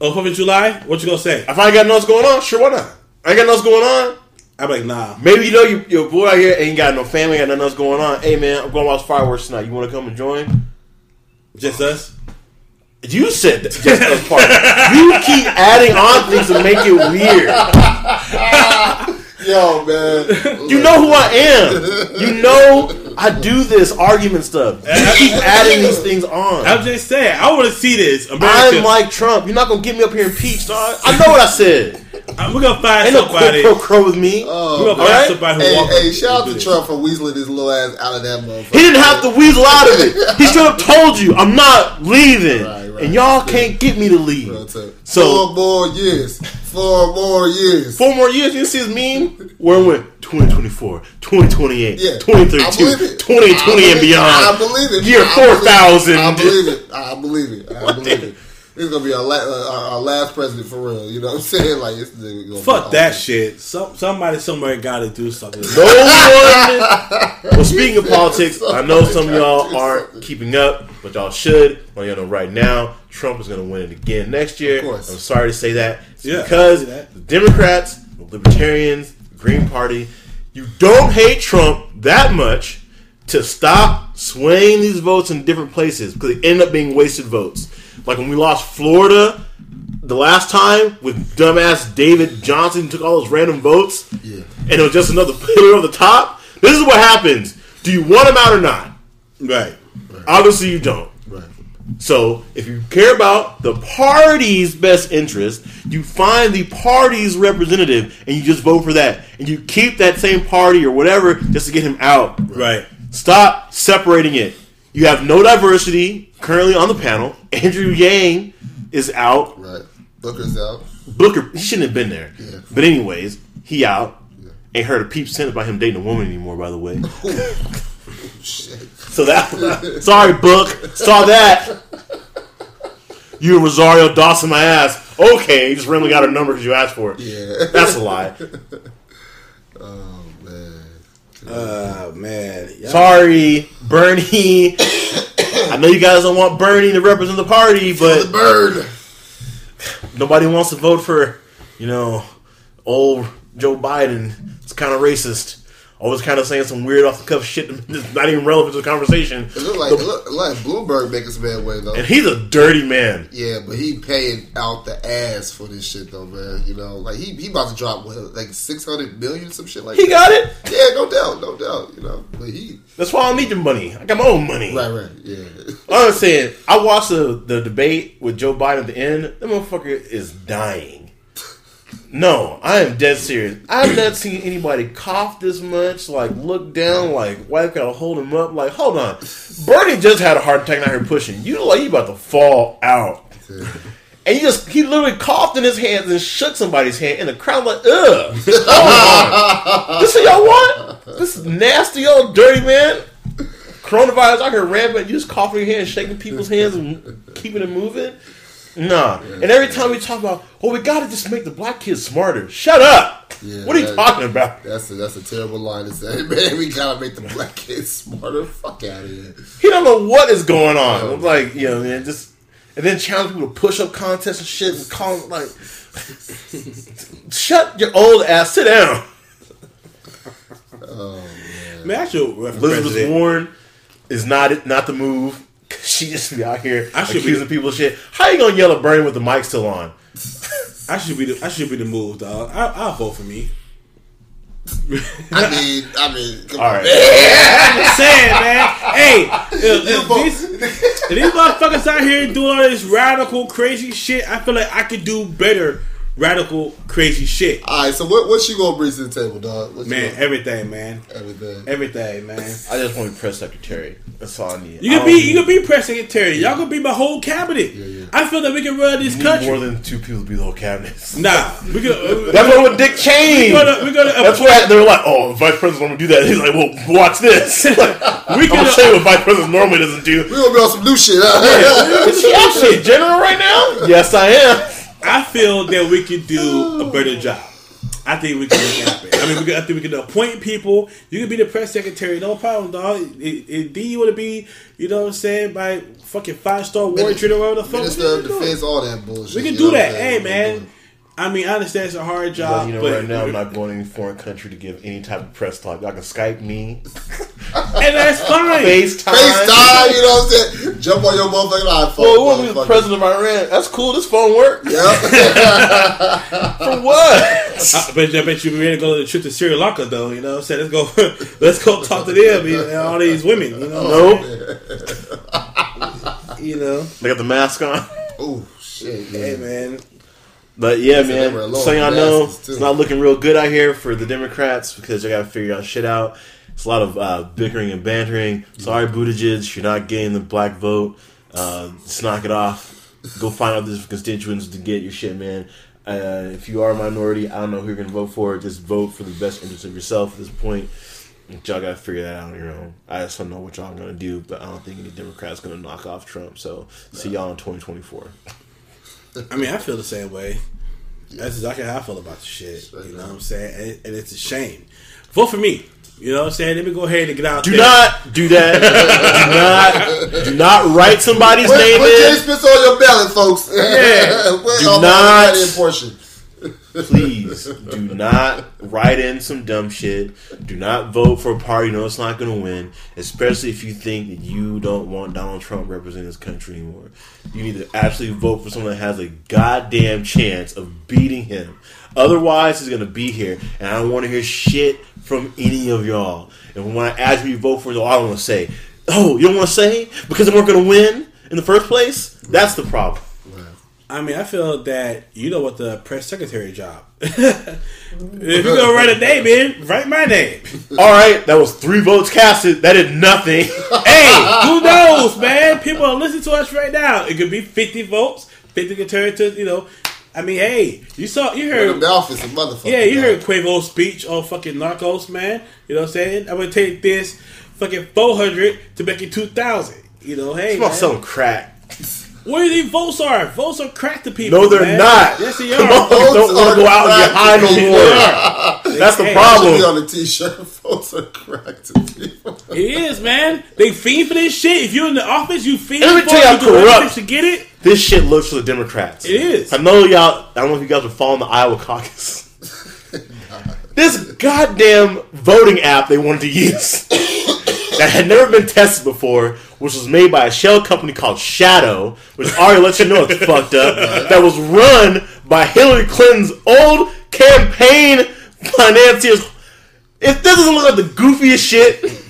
Oh, Fourth of July. What you gonna say? If I ain't got nothing going on, sure, why not? I ain't got nothing going on. I'm like, nah. Maybe you know you, your boy out here ain't got no family, got nothing else going on. Hey, man, I'm going to watch fireworks tonight. You want to come and join? Just us. You said that, just us part. you keep adding on things to make it weird. *laughs* Yo, man. You know who I am. You know I do this argument stuff. You keep adding these things on. I'm just saying. I want to see this. America. I'm like Trump. You're not gonna get me up here and peach, dog. I know what I said. Uh, I'm- we're gonna find Ain't somebody. quid pro quo with me. Oh, we're gonna find right. somebody who Hey, walks hey, shout out to this. Trump for weaseling his little ass out of that motherfucker. He didn't have to weasel out of it. He *laughs* should have told you, I'm not leaving. Right, right. And y'all can't get me to leave. Real. So- four more years. Four more years. Four more years, you see his meme? Where it went 2024, 2028, Yeah, 2032, 2020 and beyond. I believe it. Year I believe it. 4000. I believe it. I believe it. I *laughs* believe it. This gonna be our, la- uh, our, our last president for real. You know what I'm saying? Like, gonna be Fuck that shit. Some somebody somewhere got to do something. *laughs* No one. *laughs* Well, speaking of politics, I know some of y'all aren't keeping up, but y'all should. Well, y'all know right now, Trump is going to win it again next year. Of course. I'm sorry to say that. It's Yeah, because that. the Democrats, the Libertarians, Green Party, you don't hate Trump that much to stop swaying these votes in different places because they end up being wasted votes. Like when we lost Florida the last time with dumbass David Johnson took all those random votes, Yeah. and it was just another pillar on the top. This is what happens. Do you want him out or not? Right. Obviously, you don't. Right. So, if you care about the party's best interest, you find the party's representative and you just vote for that. And you keep that same party or whatever just to get him out. Right. Stop separating it. You have no diversity currently on the panel. Andrew Yang is out. Right. Booker's out. Booker, he shouldn't have been there. Yeah. But, anyways, he out. Yeah. Ain't heard a peep sentence about him dating a woman anymore, by the way. Shit. So that *laughs* sorry, Book. Saw that. You and Rosario Dawson my ass. Okay, you just randomly got her number because you asked for it. Yeah. That's a lie. *laughs* Oh man. Uh man. Y'all- Sorry, Bernie. I know you guys don't want Bernie to represent the party, but the but bird. nobody wants to vote for, you know, old Joe Biden. It's kind of racist. Always kind of saying some weird off the cuff shit *laughs* that's not even relevant to the conversation. It look like it look like Bloomberg making some headway though. And he's a dirty man. Yeah, but he paying out the ass for this shit though, man. You know, like he he about to drop what like six hundred million some shit like He that. got it. Yeah, no doubt, no doubt. You know, but he That's why I don't need your money. I got my own money. right, right, yeah. I'm saying, I watched the, the debate with Joe Biden at the end. That motherfucker is dying. No, I am dead serious. I've not seen anybody cough this much, like look down, like wife gotta hold him up. Like, hold on, Bernie just had a heart attack out here pushing. You like you about to fall out, *laughs* and he just he literally coughed in his hands and shook somebody's hand, and the crowd like, ugh, *laughs* this what y'all want? This nasty old dirty man coronavirus out here rampant. You just coughing your hand, shaking people's hands, and keeping it moving. Nah. And every time we talk about, well, we gotta just make the black kids smarter. Shut up. Yeah, what are you talking about? That's a that's a terrible line to say, *laughs* man. We gotta make the black kids smarter. Fuck out of here. He don't know what is going on. I'm like, you know, man, just and then challenge people to push up contests and shit and *laughs* call them like, shut your old ass, sit down. *laughs* Oh man, I should run for Elizabeth president. Warren is not not the move. *laughs* She just be out here I should be- accusing people of shit. How you gonna yell at Bernie with the mic still on? I should be the I should be the move, dog. I, I'll vote for me. I mean, I mean, come All on, right. man. I'm just saying, man. Hey, if, if these, if these motherfuckers out here doing all this radical, crazy shit, I feel like I could do better radical, crazy shit. All right, so what what you gonna bring to the table, dog? What Man, gonna- everything, man. everything. Everything, man. I just want to be press secretary. That's all I need. You can be need- you can be press secretary. Y'all gonna be my whole cabinet. yeah. yeah. I feel that we can run this need country. more than two people to be the whole cabinet. *laughs* nah, we can. Uh, That's what with Dick Cheney. we're gonna, we're gonna That's why they were like, "Oh, the vice president want to do that." He's like, "Well, watch this." *laughs* we I'm can. gonna show you what vice president normally doesn't do. We gonna be on some new shit. Huh? *laughs* Is she actually a general right now? Yes, I am. I feel that we could do a oh. better job. I think we can make it happen. I mean, we can, I think we can appoint people. You can be the press secretary, no problem, dog. It, it, you want to be, you know what I'm saying, by fucking five star warrior treater or whatever the fuck? Minister we of can do it. Defense, all that bullshit. We can do that. Hey, saying? man. I mean, I understand it's a hard But job, you know, but right now I'm not going to any foreign *laughs* country to give any type of press talk. Y'all can Skype me, and that's fine. FaceTime. FaceTime, you know what I'm saying? Jump on your motherfucking iPhone. Well, we want to be the president of Iran. That's cool. This phone work Yep. *laughs* for what? *laughs* I bet, you, I bet you be ready to go on the trip to Sri Lanka, though. You know what I'm saying? Let's go, let's go talk to them, you know, all these women, you know. Nope. You know. They got the mask on. oh shit. Hey, Yeah. man. But yeah, man. So y'all know it's not looking real good out here for the Democrats because they got to figure out shit out. It's a lot of uh, bickering and bantering. Sorry, Buttigieg, you're not getting the black vote. Uh, just knock it off. Go find out these constituents to get your shit, man. Uh, if you are a minority, I don't know who you're gonna vote for. Just vote for the best interest of yourself at this point. Y'all gotta figure that out on your own. I just don't know what y'all gonna do, but I don't think any Democrats gonna knock off Trump. So see y'all in 2024. I mean, I feel the same way. That's exactly how I feel about the shit. You know what I'm saying? And, and it's a shame. Vote for me. You know what I'm saying? Let me go ahead and get out Do there. not do that. *laughs* do not do not write somebody's Put, name put Jay in. Spitz on your ballot, folks. Yeah. *laughs* Do not- that portion. Please do not write in some dumb shit. Do not vote for a party you know it's not going to win, especially if you think that you don't want Donald Trump representing this country anymore. You need to actually vote for someone that has a goddamn chance of beating him. Otherwise, he's going to be here, and I don't want to hear shit from any of y'all. And when I ask you to vote for, all I don't want to say, oh, you don't want to say because they weren't going to win in the first place. That's the problem. I mean, I feel that you know what the press secretary job. *laughs* if you're gonna write a name in, write my name. *laughs* All right, that was three votes casted. That did nothing. *laughs* hey, who knows, man? People are listening to us right now. It could be 50 votes. 50 could turn to, you know. I mean, hey, you saw, you The heard, The office, a motherfucker. yeah, you dog. heard Quavo's speech on fucking Narcos, man. You know what I'm saying? I'm gonna take this fucking 400 to make it 2,000. You know, hey, It's about man. selling crack. Where these votes are? Votes are crack to people. No, they're man. not. Yes, they Come are. on, don't want to go out and get high no They more. That's the Hey, Should be problem. on the t-shirt. *laughs* votes are cracked to people. It is, man. They fiend for this shit. If you're in the office, you fiend Let me for tell it. you how You corrupt- to get it. This shit looks for the Democrats. It is. I know y'all. I don't know if you guys are following the Iowa caucus. *laughs* this goddamn voting app they wanted to use *coughs* that had never been tested before, which was made by a shell company called Shadow, which already lets you know it's fucked up. *laughs* That was run by Hillary Clinton's old campaign financiers. If this doesn't look like the goofiest shit, *laughs*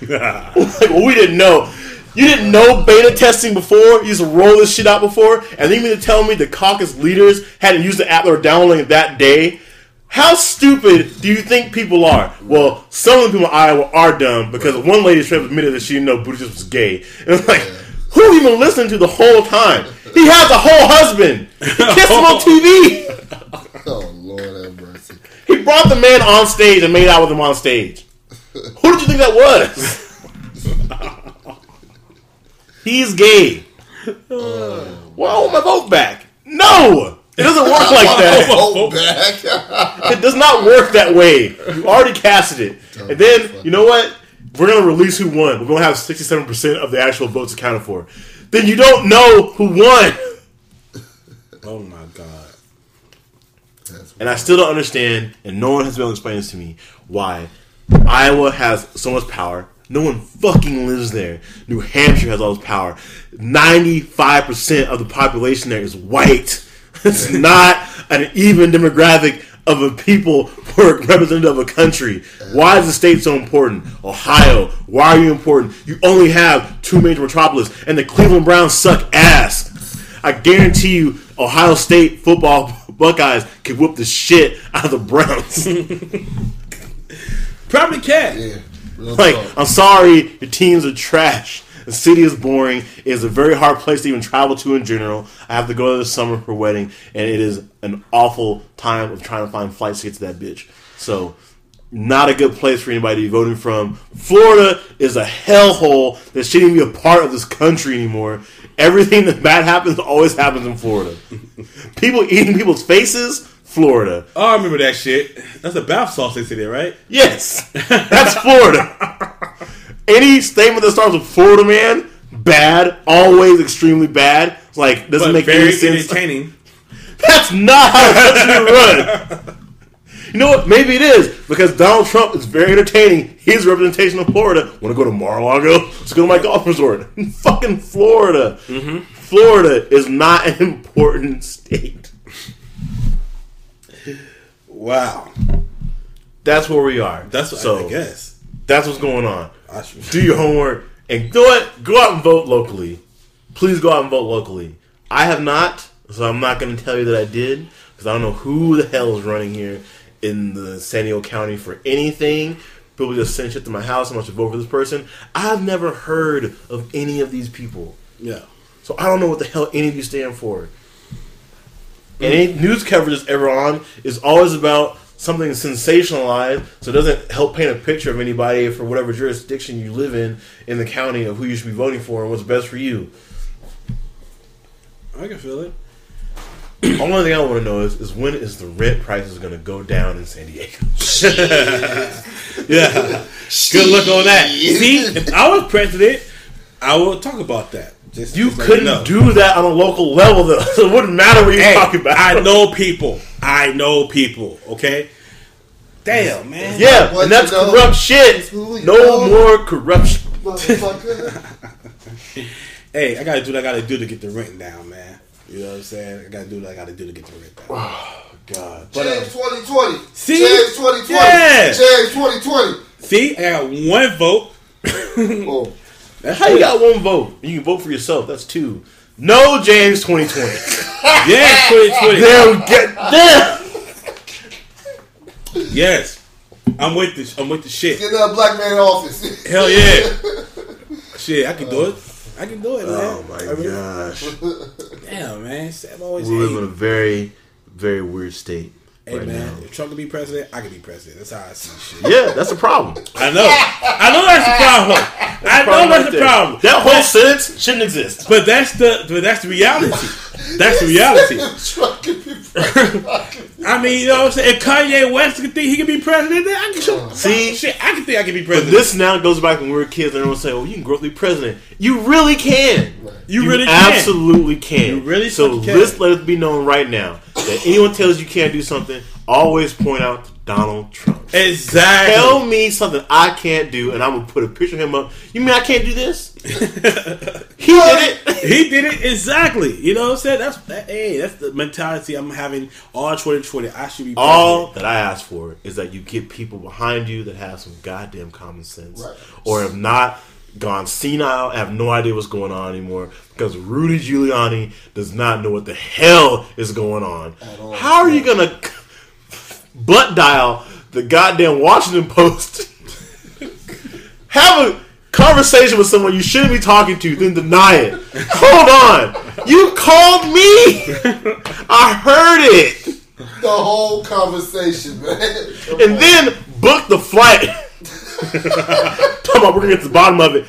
*laughs* like well, we didn't know. You didn't know beta testing before. You used to roll this shit out before, and then you mean to tell me the caucus leaders hadn't used the app they were downloading that day? How stupid do you think people are? Well, some of the people in Iowa are dumb because one lady straight up admitted that she didn't know Buttigieg was gay. And it's like, who even listened to the whole time? He has a whole husband. He kissed him on *laughs* TV. Oh Lord have mercy. He brought the man on stage and made out with him on stage. *laughs* Who did you think that was? *laughs* He's gay. Oh Well, I want my vote back. No, it doesn't work like *laughs* that. *laughs* It does not work that way. You already casted it, and then you know what? We're gonna release who won. We're gonna have sixty-seven percent of the actual votes accounted for. Then you don't know who won, Oh my god. And I still don't understand. And no one has been able to explain this to me why Iowa has so much power. No one fucking lives there. New Hampshire has all this power. Ninety-five percent of the population there is white. It's not an even demographic of a people who are representative of a country. Why is the state so important? Ohio, why are you important? You only have two major metropolises, and the Cleveland Browns suck ass. I guarantee you, Ohio State football *laughs* Buckeyes can whoop the shit out of the Browns. *laughs* Probably can. yeah. Like, talk. I'm sorry, your teams are trash. The city is boring. It is a very hard place to even travel to in general. I have to go there this summer for a wedding, and it is an awful time of trying to find flights to get to that bitch. So, not a good place for anybody to be voting from. Florida is a hellhole that shouldn't even be a part of this country anymore. Everything that bad happens always happens in Florida. People eating people's faces, Florida. Oh, I remember that shit. That's a bath salts they say there, right? Yes, that's Florida. *laughs* Any statement that starts with Florida man, bad, always extremely bad. Like doesn't But make very any sense. entertaining. *laughs* That's not how to run. You know what? Maybe it is because Donald Trump is very entertaining. He's a representation of Florida. Want to go to Mar-a-Lago? Let's go to my golf resort. *laughs* Fucking Florida. Mm-hmm. Florida is not an important state. Wow. That's where we are. That's what so. I guess. That's what's going on. I should- do your homework and go out, go out and vote locally. Please go out and vote locally. I have not, so I'm not going to tell you that I did because I don't know who the hell is running here in the San Diego County for anything. People just send shit to my house. I want to vote for this person. I've never heard of any of these people, Yeah. so I don't know what the hell any of you stand for. Any news coverage that's ever on is always about something sensationalized, so it doesn't help paint a picture of anybody for whatever jurisdiction you live in in the county of who you should be voting for and what's best for you. I can feel it. *clears throat* Only thing I want to know is, is when is the rent prices going to go down in San Diego? *laughs* Yeah. Good look on that. See, if I was president, I would talk about that. Just You just couldn't know. do that on a local level, though. So *laughs* it wouldn't matter what you're Hey, talking about. I know people. I know people. Okay. Damn, man. Yeah, What and that's you know shit. No know. more corruption. *laughs* Hey, I gotta do what I gotta do to get the rent down, man. You know what I'm saying? I gotta do what I gotta do to get the rent down. Oh, God. But, uh, James 2020. See? James 2020. Yeah. James 2020. See, I got one vote. *laughs* Oh. How you got one vote? You can vote for yourself. That's two. No James 2020. Yeah, 2020. Damn, get damn. Yes. I'm with this. I'm with the shit. Get that black man in office. Hell yeah. *laughs* Shit, I can do it. I can do it, man. Oh my I mean, gosh. Damn, man. Sam always We live in a very, very weird state hey right man, now. if Trump can be president, I can be president. That's how I see shit. Yeah, that's a problem. I know. I know that's the problem. I know Problem that's right the there. problem. That whole sentence shouldn't exist. But that's the but that's the reality. *laughs* That's the reality. *laughs* Trucking people. *laughs* I mean, you know what I'm saying? If Kanye West can think he can be president, then I can show See? shit, I can think I can be But president. this now goes back when we were kids and everyone say, "Oh, you can grow up to be president." You really can. you, really can. absolutely can. You really so fucking can. let's let it be known right now that anyone tells you can't do something, always point out Donald Trump. Exactly. Tell me something I can't do, and I'm gonna put a picture of him up. You mean I can't do this? *laughs* he did it. he did it exactly. You know what I'm saying? That's that, hey, that's the mentality I'm having all 2020. I should be president. All that I ask for is that you get people behind you that have some goddamn common sense, Right. or if not gone senile, have no idea what's going on anymore. Because Rudy Giuliani does not know what the hell is going on. How are you gonna butt dial the goddamn Washington Post? *laughs* have a conversation with someone you shouldn't be talking to, then deny it. Hold on, you called me. I heard it. The whole conversation, man. Come and on. then book the flight. *laughs* Talking about we're gonna get to the bottom of it.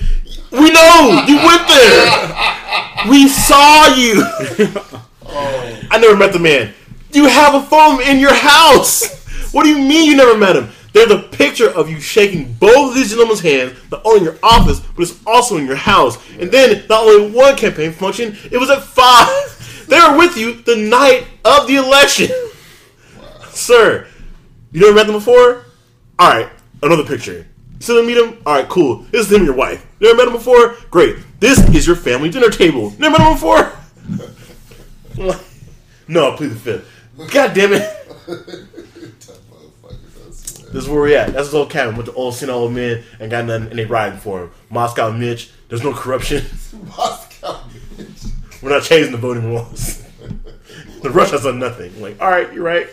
We know you went there. We saw you. *laughs* I never met the man. You have a phone in your house. What do you mean you never met him? There's a picture of you shaking both of these gentlemen's hands, not only in your office, but it's also in your house. And then not only one campaign function, it was at five. They were with you the night of the election. Sir, you never met them before? Alright, another picture. You still didn't meet him? Alright, cool. This is him and your wife. Never met him before? Great. This is your family dinner table. Never met him before? *laughs* no, plead the fifth. God damn it. Tough motherfuckers, I swear. This is where we at. That's his old cabin with the old Senile old men and got nothing and they riding for him. Moscow Mitch, there's no corruption. *laughs* Moscow, bitch. We're not changing the voting laws. *laughs* the Russians done nothing. like, alright, you're right.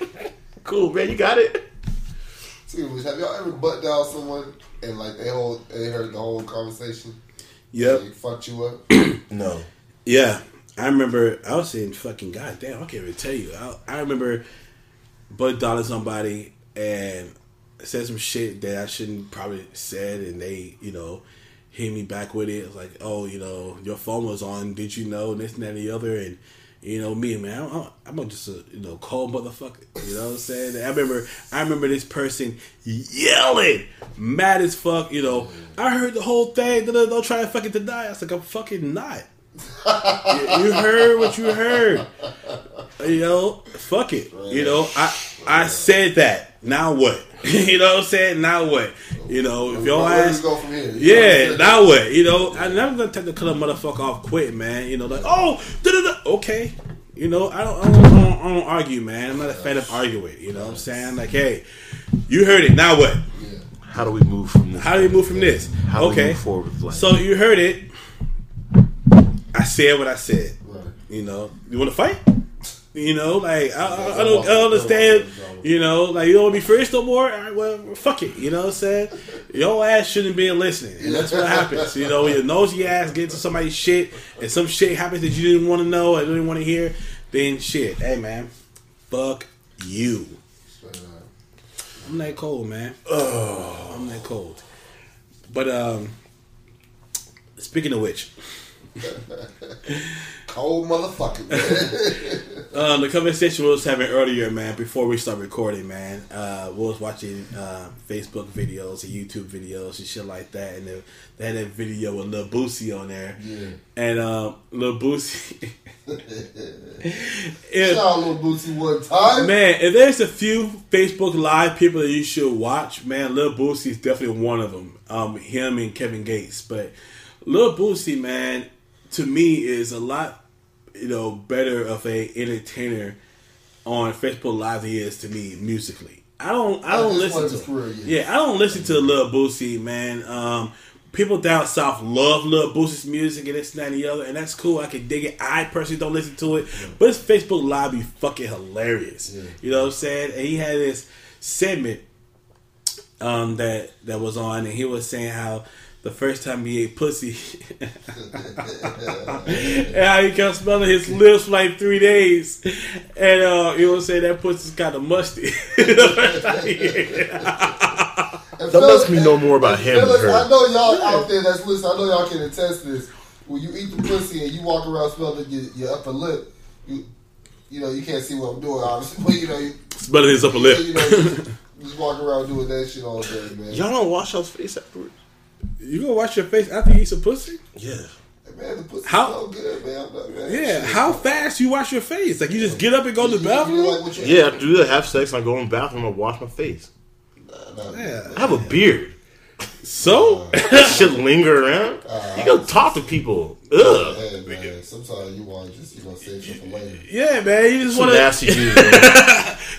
Cool, man, you got it. Which, have y'all ever butt down someone and like they whole they heard the whole conversation? Yep. They fucked you up. *clears throat* No. Yeah, I remember. I was saying, "Fucking goddamn!" I can't even tell you. I, I remember Bud Dollar somebody and said some shit that I shouldn't probably said, and they, you know, hit me back with it. It was like, "Oh, you know, your phone was on. Did you know?" And this and that and the other, and you know me, man. I'm, I'm just a you know cold motherfucker. You know what I'm saying? I remember. I remember this person yelling, mad as fuck. You know, I heard the whole thing. Don't try to fucking deny. I was like, I'm fucking not you, you heard what you heard. You know, fuck it. You know, I I said that. Now what? *laughs* you know what I'm saying? Now what? You know, if your Where do ass we go from here? yeah, *laughs* now what? You know, I'm never gonna take the cut a motherfucker off quick, man. You know, like, oh, da-da-da. okay. You know, I don't, I don't, I don't, I don't argue, man. I'm not a fan of arguing. You know what I'm saying? Like, hey, you heard it. Now what? How do we move from this? How do we move from this? How do we okay. move forward with life? So you heard it. I said what I said. Right. You know, you want to fight? You know, like I, I, I don't, I don't understand. You know, like you don't want to be friends no more. Right, well, fuck it. You know what I'm saying? Your ass shouldn't be listening, and that's what happens. You know, when your nosy ass get into somebody's shit, and some shit happens that you didn't want to know, and didn't want to hear. Then shit, hey man, fuck you. I'm that cold, man. Oh, I'm that cold. But um, speaking of which, *laughs* Cold motherfucker. *laughs* um, the conversation we was having earlier, man, before we start recording, man, uh, we was watching uh, Facebook videos and YouTube videos and shit like that, and they, they had that video with Lil Boosie on there, Yeah. and um, Lil Boosie. *laughs* Shout if, out Lil Boosie one time. man, if there's a few Facebook Live people that you should watch, man, Lil Boosie is definitely one of them. Um, him and Kevin Gates, but Lil Boosie, man, to me is a lot, you know, better of a entertainer on Facebook Live than he is to me musically. I don't, I don't listen to, career, yeah. yeah. I don't listen to Lil Boosie, man. Um, people down south love Lil Boosie's music and this and that and the other, and that's cool. I can dig it. I personally don't listen to it, but his Facebook Live be fucking hilarious. You know what I'm saying? And he had this segment um, that that was on, and he was saying how the first time he ate pussy, *laughs* and how he kept smelling his lips for like three days, and uh, he was saying that pussy's kind of musty. the first time he ate That lets fellas- me know more about him fellas, her. I know y'all out there that's listening. I know y'all can attest to this. When you eat the pussy and you walk around smelling your, your upper lip, you you know you can't see what I'm doing, obviously, *laughs* but you know you, smelling his upper lip. you know you just walk around doing that shit all day, man. Y'all don't wash y'all's face afterwards? You gonna wash your face after you eat some pussy? Yeah. Hey, man, the pussy How- so good, man. I'm not, man. Yeah. Shit. How fast you wash your face? Like you just get up and go to the You- you bathroom? like Yeah, after do that, have sex, and I go in the bathroom and wash my face. Nah, nah, Yeah. I have a beard. So *laughs* That shit linger around. You go talk to people. Ugh. Hey, man, sometimes you want just you know save stuff for later. yeah, man, you just want to nasty dude. man.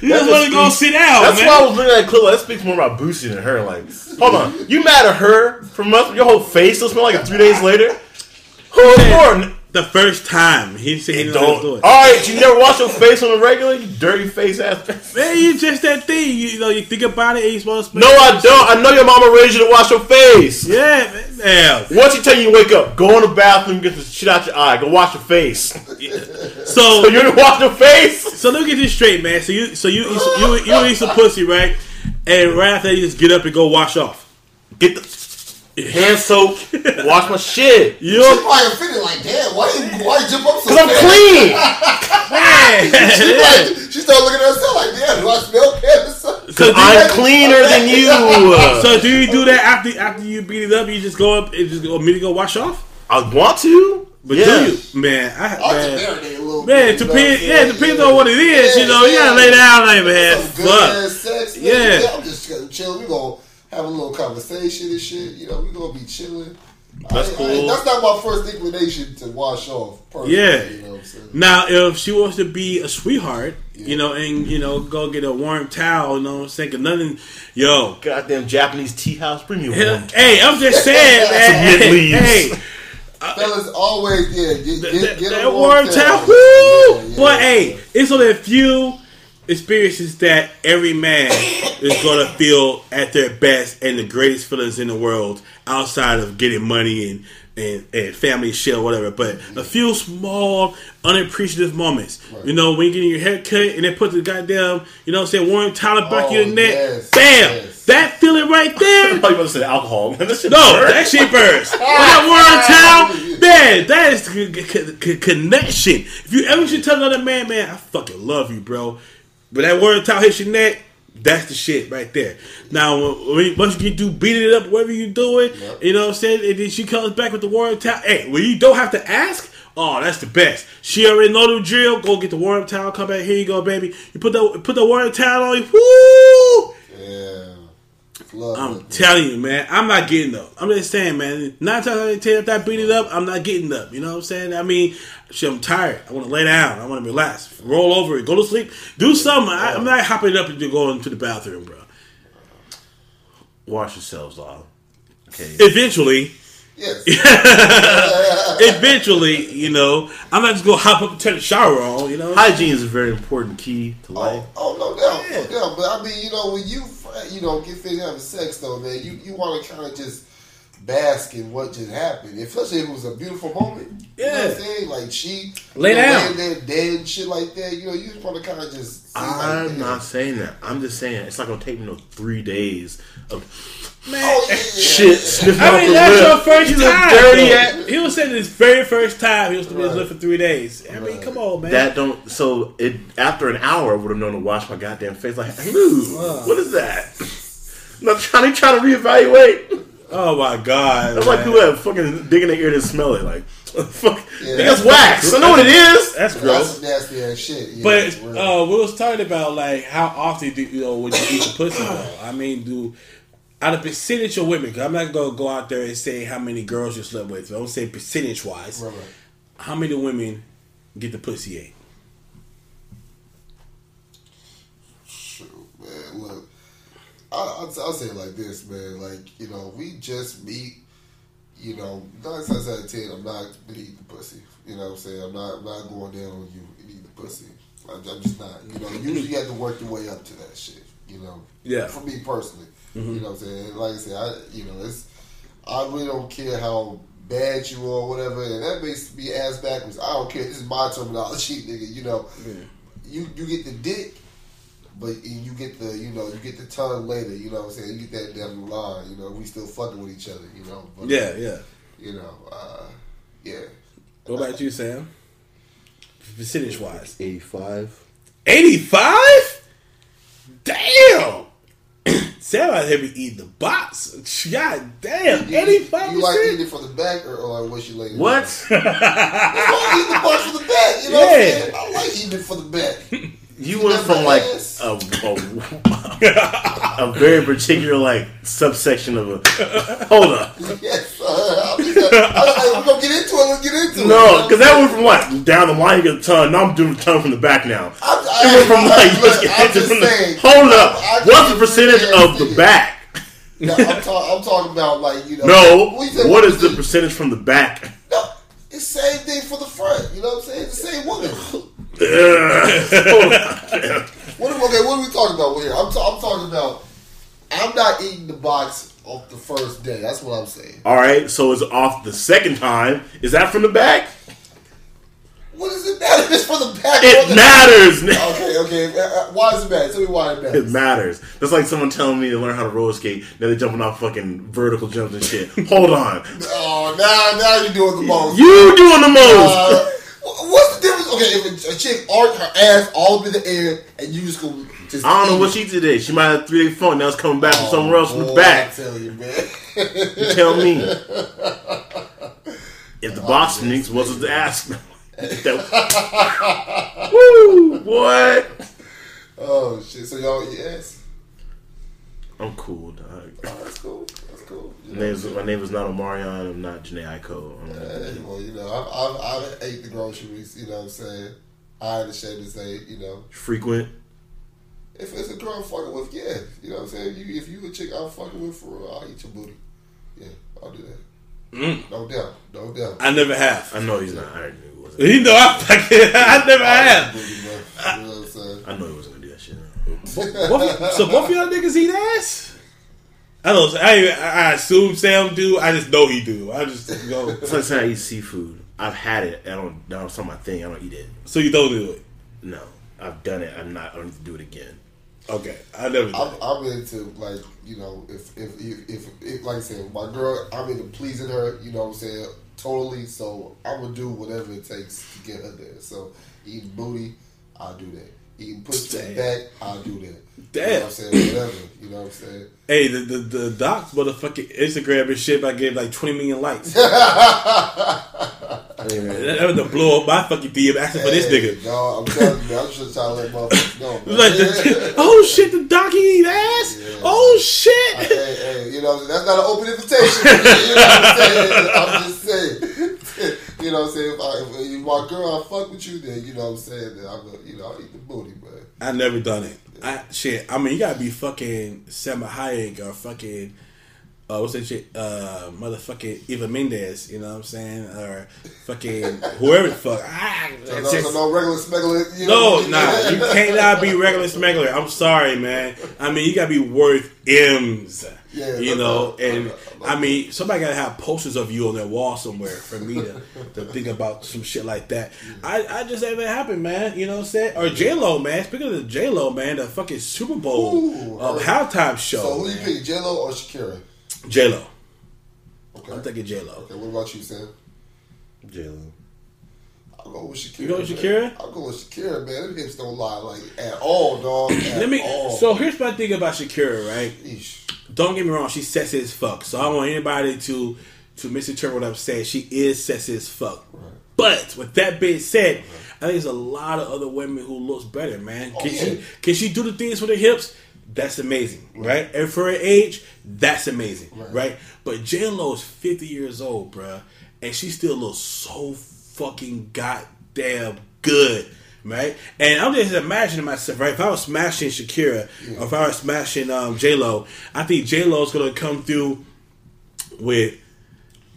you just want to go sit down, That's man. why I was looking at that clip. That speaks more about Boosie than her. Like, hold on, you mad at her for months? Your whole face still smell like it three days later. Who's more? The first time he said he didn't know Don't. what he was All doing. right, you never wash your face on a regular. You dirty face ass. Man, you just that thing. You, you know, you think about it, and you supposed to. No, I don't. I know your mama raised you to wash your face. Yeah, man. Yeah. Once you tell you, you wake up, go in the bathroom, get the shit out your eye, go wash your face. *laughs* So, So you didn't wash your face? so let me get this straight, man. So you, so you, eat some- you, you eat some pussy, right? And right after that, you just get up and go wash off. Get the hand soap, wash my shit. *laughs* You She know, probably offended, like, damn, why you, why you jump up so Cause I'm fast? clean. *laughs* She, like, she started looking at herself like, damn, do I smell bad or something? So do I'm you- cleaner than you. *laughs* so do you do that after after you beat it up? You just go up and just go immediately go wash off. I want to, But yeah. do you, man? I, I'll man, just marinate a little man, bit. it you know depends. what Yeah, I'm it depends saying? on what it is. Yeah, you know, you yeah. gotta lay down like man. Some good Fuck. ass sex. man. Yeah. yeah. I'm just gonna chill. We gonna have a little conversation and shit. You know, we gonna be chilling. That's I- I- cool. that's not my first inclination to wash off. Personally, Yeah. you know what I'm saying. Now, if she wants to be a sweetheart, you know, and you know, go get a warm towel, you know, what I'm saying 'Cause nothing, yo. Goddamn Japanese tea house, bring me Hey, one. hey, I'm just saying, *laughs* man. Some mint leaves. Hey, *laughs* Fellas, always yeah, get, that, get, get that a warm warm towel, towel. Yeah, yeah, but hey, it's only a few experiences that every man is gonna feel at their best and the greatest feelings in the world outside of getting money and and, and family shit or whatever. But a few small unappreciative moments. You know, when you're getting your hair cut and they put the goddamn, you know what I'm saying, warm towel back Oh, your neck. yes, Bam! yes. That feeling right *laughs* I there. thought you were to say alcohol. *laughs* No, that shit burns. That *laughs* warm towel, man, that is c- c- c- connection. If you ever should tell another man, man, I fucking love you, bro. But that warm towel hits your neck, that's the shit right there. Now, when once you do beating it up, whatever you doing, Yep. you know what I'm saying, and then she comes back with the warm towel. Hey, well, you don't have to ask, oh, that's the best. She already know the drill. Go get the warm towel. Come back. Here you go, baby. You put the put the warm towel on. you. Woo! Yeah. Love I'm it. telling you, man, I'm not getting up. I'm just saying, man. Nine times out of ten, if I beat it up, I'm not getting up. You know what I'm saying? I mean, shit, I'm tired. I want to lay down. I want to relax, roll over, it. go to sleep, do something. I, I'm not hopping up and just going to the bathroom, bro. Wash yourselves off. Okay. Eventually, Yes. *laughs* *laughs* eventually, you know, I'm not just gonna hop up and turn the shower on. You know, Hygiene is a very important key to oh, life. Oh, oh, no doubt, no doubt. But I mean, you know, when you you know get finished having sex, though, man, you you want to kind of just bask in what just happened, especially if it was a beautiful moment. You know what I'm Yeah. saying? Like she Lay you know, down. laying there dead, and shit like that. You know, you just want to kind of just. I'm damn. not saying that. I'm just saying it's not gonna take me no three days of man. *laughs* Oh yeah, shit sniffing I mean, the that's lip. your first You time. dirty at He was saying his very first time he was to be Right. live for three days. I mean, Right. come on, man. that. Don't so it after an hour I would have known to wash my goddamn face. Like, ooh, what is that? *laughs* I'm not trying to try to reevaluate. Oh my god, That's man. like people that fucking dig in their ear to smell it. Like, *laughs* fuck, Yeah, that's wax. I know what it is. That's That's gross. some nasty ass shit. Yeah, But uh, we was talking about like how often do you know would you eat the pussy though? *clears throat* I mean, do out of percentage of women? Cause I'm not gonna go out there and say how many girls you slept with. I don't say percentage wise. Right, right. How many women get the pussy ate? Shoot, man. Look, I, I'll, I'll say it like this, man. Like, you know, we just meet. You know, nine times out of ten, I'm not gonna eat the pussy. You know what I'm saying? I'm not, I'm not going down on you and eat the pussy. I'm, I'm just not. You know, usually you have to work your way up to that shit. You know, Yeah. For me personally, mm-hmm. you know what I'm saying. Like I said, I, you know, it's. I really don't care how bad you are or whatever, and that makes me ass backwards. I don't care. This is my terminology, *laughs* nigga. You know, Yeah. you you get the dick, but you get the you know you get the tongue later. You know what I'm saying? You get that down the line. You know, we still fucking with each other. You know. But, Yeah, yeah. You know, uh, yeah. What about you, Sam? Percentage wise, Eighty-five. eighty-five. Damn. *clears throat* Sam out here be eating the box. God damn, You- eighty-five You like eating it from the back or, or like what you like? What? I eat the butt from the back. You know what I'm saying? I like eating it from the back. You went from like a, a, a very particular like subsection of a. Hold up. yes. Uh, I'm just, I, I, we're gonna get into it. Let's get into it. No, because that went from what down the line. You get the tongue. Now I'm doing the ton from the back now. I'm, It went from like you just *laughs* get I'm it just the. saying. Hold up. I- I What's the percentage of the back? No, I'm, talk, I'm talking about like you know. No. we What we is the percentage from the back? No, it's the same thing for the front. You know what I'm saying? It's the same woman. Ugh. *laughs* What, okay, what are we talking about here? I'm, ta- I'm talking about. I'm not eating the box off the first day. That's what I'm saying. All right, so it's off the second time. Is that from the back? What does it matter? It's for the back. It matters. nigga. *laughs* Okay, okay. Uh, uh, Why does it matter? Tell me why it matters. It matters. matters. That's like someone telling me to learn how to roller skate. Now they're jumping off fucking vertical jumps and shit. Hold on. *laughs* Oh, now now you're doing the most. You doing the most. Uh, what's the difference? Okay, if a, a chick arc her ass all up in the air and you just go just. I don't know what she did. She might have three day phone. Now it's coming back from Oh, somewhere else from the back. I tell you, man. You tell me. *laughs* If the oh, box sneaks wasn't ask. *laughs* That- *laughs* Woo! What? oh shit! So y'all eat ass? I'm cool, dog. Oh, that's cool. That's cool. You My know, name is, my name is not Omarion. I'm not Jhené Aiko. I'm Hey, well, you know, I've, I've, I've ate the groceries. You know what I'm saying? I ain't ashamed to say, you know, frequent. if it's a girl I'm fucking with, yeah. You know what I'm saying? You, if you a chick I'm fucking with for real, I'll eat your booty. Yeah, I'll do that. Mm. No doubt. No doubt. I never have. I know he's not. I already knew he wasn't. You know, I fucking, *laughs* I never have. Booty, bro. You know what I'm saying? I know he wasn't gonna do that shit. Both- so both of y'all niggas eat ass? I don't. I, I assume Sam do. I just know he do. I just go. It's like saying I eat seafood. I've had it. I don't. That's not my thing. I don't eat it. So you don't do it? No, I've done it. I'm not. I don't need to do it again. Okay, I never. I'm, Did. I'm into like you know if if, if if if like I said my girl I'm into pleasing her you know what I'm saying totally so I'm gonna do whatever it takes to get her there so eating booty I'll do that eating pussy to back I'll do that you know Damn. what I'm saying whatever you know what I'm saying Hey, the the, the docs motherfucking Instagram and shit. I gave like twenty million likes. *laughs* I that was the blow up my fucking DM asking for this nigga. no I'm telling you I'm just trying to let motherfuckers know *laughs* It man. was like, the, *laughs* oh shit, the doc eat ass. Yeah. Oh shit. hey, hey, you know, that's not an open invitation. you know what I'm saying? I'm just saying. you know what I'm saying? If, I, if my girl, I fuck with you, then you know what I'm saying? Then I'm gonna, you know, I'll eat the booty, but I never done it. I shit. I mean, you gotta be fucking Salma Hayek or fucking uh, what's that shit? Uh, motherfucking Eva Mendes. You know what I'm saying? Or fucking whoever the fuck. Ah, so no, just- so no regular smuggler. You no, nah, you cannot be regular smuggler. I'm sorry, man. I mean, you gotta be worth M's. Yeah, you know, doubt. and doubt. I mean, somebody gotta have posters of you on their wall somewhere for me to, to think about some shit like that. I, I just have it happen, man. You know what I'm saying? Or J Lo, man. Speaking of the J Lo, man, the fucking Super Bowl Ooh, uh, halftime show. So who you pick, J Lo or Shakira? J Lo. Okay. I'm thinking J Lo. Okay, what about you, Sam? J-Lo. I'll go with Shakira. You go with man. Shakira? I'll go with Shakira, man. Them hips don't lie like at all, dog. *clears throat* At Let me. all. So here's my thing about Shakira, right? Eesh. Don't get me wrong, she's sexy as fuck. So I don't want anybody to to misinterpret what I'm saying. She is sexy as fuck. But with that being said, I think there's a lot of other women who looks better, man. Oh, can Oh, yeah. she can she do the things with her hips? That's amazing, right? And for her age, that's amazing, right? Right. But J Lo is 50 years old, bruh, and she still looks so fucking goddamn good. Right, and I'm just imagining myself. Right, if I was smashing Shakira, or if I was smashing um, J Lo, I think J Lo's gonna come through with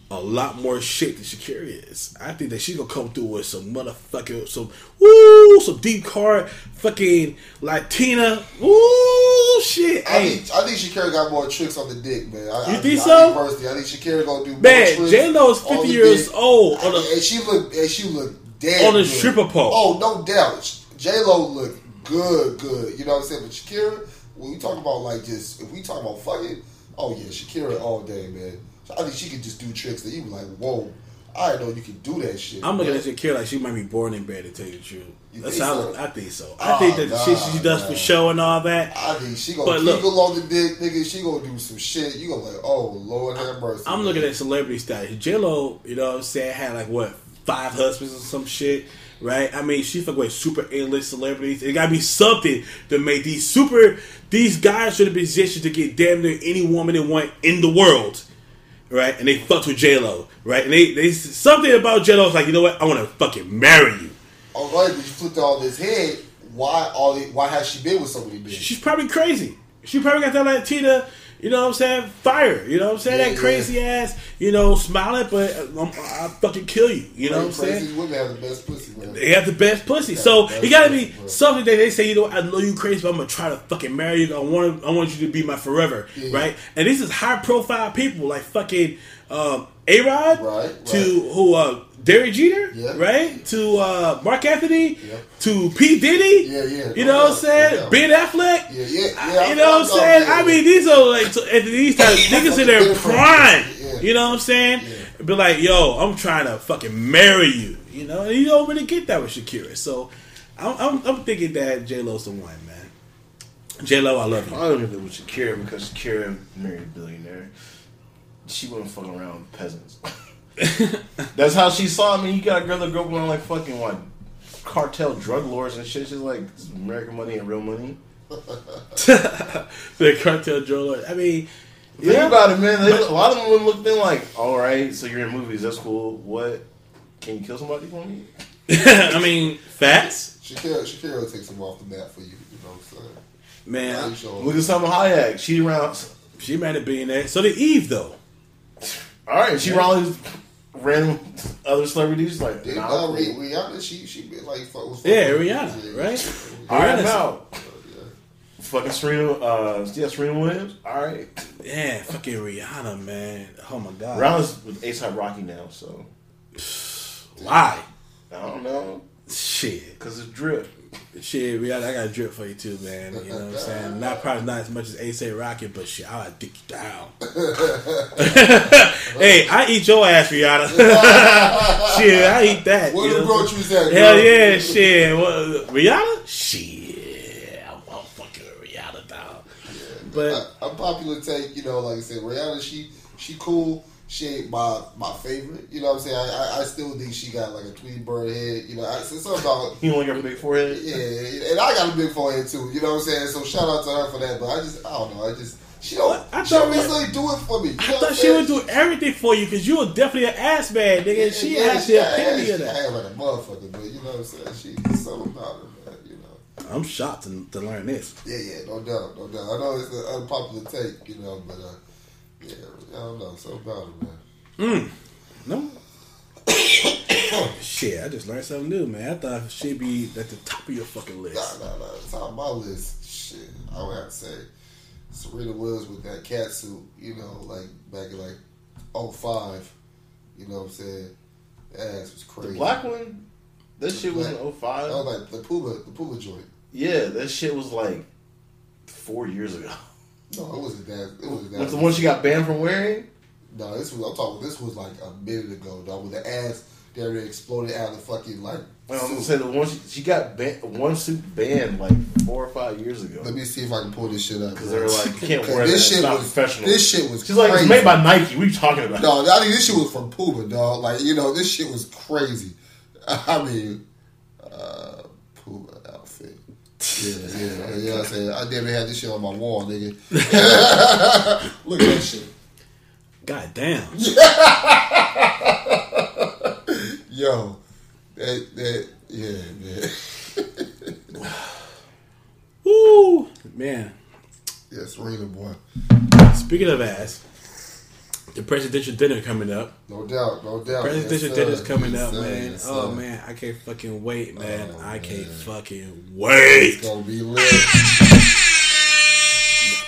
a lot more shit than Shakira is. I think that she's gonna come through with some motherfucking some woo some deep card fucking Latina woo shit. I Hey, think I think Shakira got more tricks on the dick, man. I, You I, think I so? think personally, I think Shakira gonna do more man, tricks J Lo is fifty the years dick. old. On I- and she look and she look damn On a stripper pole. Oh, no doubt. J Lo look good, good. You know what I'm saying? But Shakira, when we talk about like just if we talk about fucking, oh yeah, Shakira all day, man. So I think she could just do tricks that you be like, whoa, I know you can do that shit. I'm looking at Shakira like she might be born in bed to tell you the truth. You That's think how I, so? I think so. I Oh, think that the shit she does nah. for show and all that. I think she gonna But keep look- on the dick, nigga. She gonna do some shit. You gonna like, oh Lord have mercy. I'm looking at celebrity status. J Lo, you know what I'm saying, had like what five husbands or some shit, right? I mean, she fuck with super A list celebrities. It gotta be something to make these super these guys should have been positioned to get damn near any woman they want in the world, right? And they fucked with J Lo, right? And they they something about J Lo's like, you know what? I want to fucking marry you. All right, but you flipped all this head. Why all? The, why has she been with so many men? She's probably crazy. She probably got that Latina, you know what I'm saying, fire. You know what I'm saying? Yeah, that crazy ass, you know, smiling, but I'm, I'll fucking kill you. You know what I'm saying? Crazy women have the best pussy, man. They have the best pussy. So best it gotta be pussy, something that they say, you know, I know you crazy, but I'm gonna try to fucking marry you. I want I want you to be my forever. Yeah. Right? And this is high profile people like fucking um A Rod Right, to who uh Derek Jeter, Yeah. right? To uh Marc Anthony, Yeah. to P Diddy, Yeah, yeah. You no know what I'm saying? no doubt. Ben Affleck. Yeah, yeah, yeah. You know what I'm saying? I mean, these are like so, and these type niggas in their prime. Yeah. You know what I'm saying? Be like, yo, I'm trying to fucking marry you. You know, and you don't really get that with Shakira. So, I'm, I'm, I'm thinking that J Lo's the one, man. J Lo, I love you. I don't think it was Shakira because Shakira married a billionaire. She wasn't fucking around with peasants. *laughs* *laughs* That's how she saw me. You got a girl that grew up around like fucking what cartel drug lords and shit. She's like this is American money and real money. *laughs* the cartel driller. I mean, Think yeah, about it, man. They, a lot of them would look in like, all right, so you're in movies. That's cool. What? Can you kill somebody for me? *laughs* I mean, facts, Shakira, Shakira will take some off the map for you. You know what I'm saying? man. Look at Salma Hayek. She around. She made a billionaire. So did Eve, though. All right, she around these random other celebrities like. Did, Nah, uh, cool. Rihanna, she she been like fuck was Yeah, fucking- Rihanna, right? All right, Rihanna's- now. Fucking Serena, uh, yeah, Serena Williams. All right. Yeah, fucking Rihanna, man. Oh my god. Rihanna's with ASAP Rocky now, so Why? I don't know. Shit. Because it's drip. Shit, Rihanna, I got a drip for you too, man. You know what I'm saying? Not probably not as much as ASAP Rocky, but shit, I'll dick you down. *laughs* hey, I eat your ass, Rihanna. *laughs* shit, I eat that. Where you the groceries at? Hell yeah, shit. What, Rihanna? Shit, I'm, I'm fucking Rihanna down. But a, a popular take, you know, like I said, Rihanna, she she cool. She ain't my my favorite. You know what I'm saying? I, I, I still think she got like a Tweety Bird head. You know, I, it's something about You only got a big forehead? yeah, and I got a big forehead too. You know what I'm saying? So shout out to her for that. But I just I don't know. I just she don't. I she thought necessarily do it for me. You I thought she would do everything for you because you were definitely an ass man, nigga. and she Yeah, has the had- epitome of that. had like a motherfucker, but you know what I'm saying? She something about her, man. You know. I'm shocked to, to learn this. Yeah, yeah, no doubt, no doubt. I know it's an unpopular take, you know, but uh, yeah, I don't know, So about it, man. Mm. No. oh, *coughs* Shit, I just learned something new, man. I thought she'd be at the top of your fucking list. nah, nah. Nah. Top of my list, shit. I would have to say Serena Williams with that cat suit, you know, like back in like 05. You know what I'm saying? That ass was crazy. The black one? That shit was in Black. 05? That was like the Puma, the Puma joint. Yeah, that shit was like four years ago. *laughs* No, it wasn't that. It wasn't that. What's the one she got banned from wearing? No, this was. I'm talking. This was like a minute ago, dog. With the ass that really exploded out of the fucking like. I was gonna say the one she, she got ban- one suit banned like four or five years ago. Let me see if I can pull this shit up. Because they were like, you can't 'Cause wear that. this It's shit not was professional. This shit was. She's like, it's made by Nike. What are you talking about? No, I think this shit was from Puma, dog. Like you know, this shit was crazy. *laughs* I mean, Puma outfit. Yeah, yeah, *laughs* yeah. I'm saying I near had this shit on my wall, nigga. *laughs* Look at that shit, God damn. *laughs* yo. That that yeah, man. Woo! Man, Yeah, Serena boy. speaking of ass, the presidential dinner coming up. No doubt, no doubt. Presidential Yes, dinner's coming Yes, up, sir. man. Yes, oh man, I can't fucking wait, oh, man. Oh, I can't man. fucking wait. It's gonna be lit.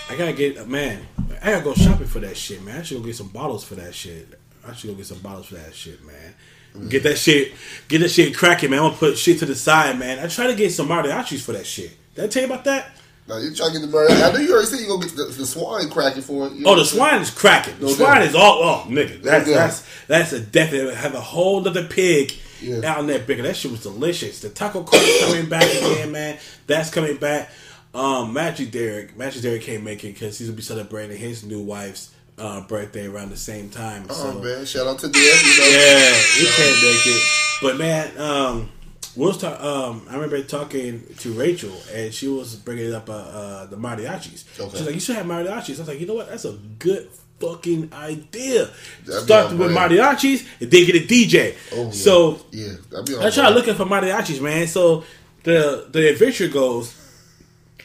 I gotta get man. I gotta go shopping for that shit, man. I should go get some bottles for that shit. I should go get some bottles for that shit, man. Get that mm-hmm. shit, get that shit cracking, man. I'm gonna put shit to the side, man. I try to get some mariachis for that shit. Did I tell you about that? Now you trying to get the bird. I know you already said you gonna get the, the swine cracking for it. You know Oh, the what I'm saying? swine is cracking. The No swine doubt. is all oh nigga. That's doubt. that's that's a definite have a whole other pig Yeah. out in that bigger. That shit was delicious. The taco cart is coming back again, man. That's coming back. Um, Magic Derek, Magic Derek can't make it because he's gonna be celebrating his new wife's uh, birthday around the same time. Oh so man, shout out to them. You know? yeah, he can't make it. But man, um, we was talk, um, I remember talking to Rachel, and she was bringing up uh, uh, the mariachis. Okay. She's like, "You should have mariachis." I was like, "You know what? That's a good fucking idea." That'd Start with brand. mariachis, and then get a DJ. Oh, yeah. So yeah, I tried brand. looking for mariachis, man. So the the adventure goes.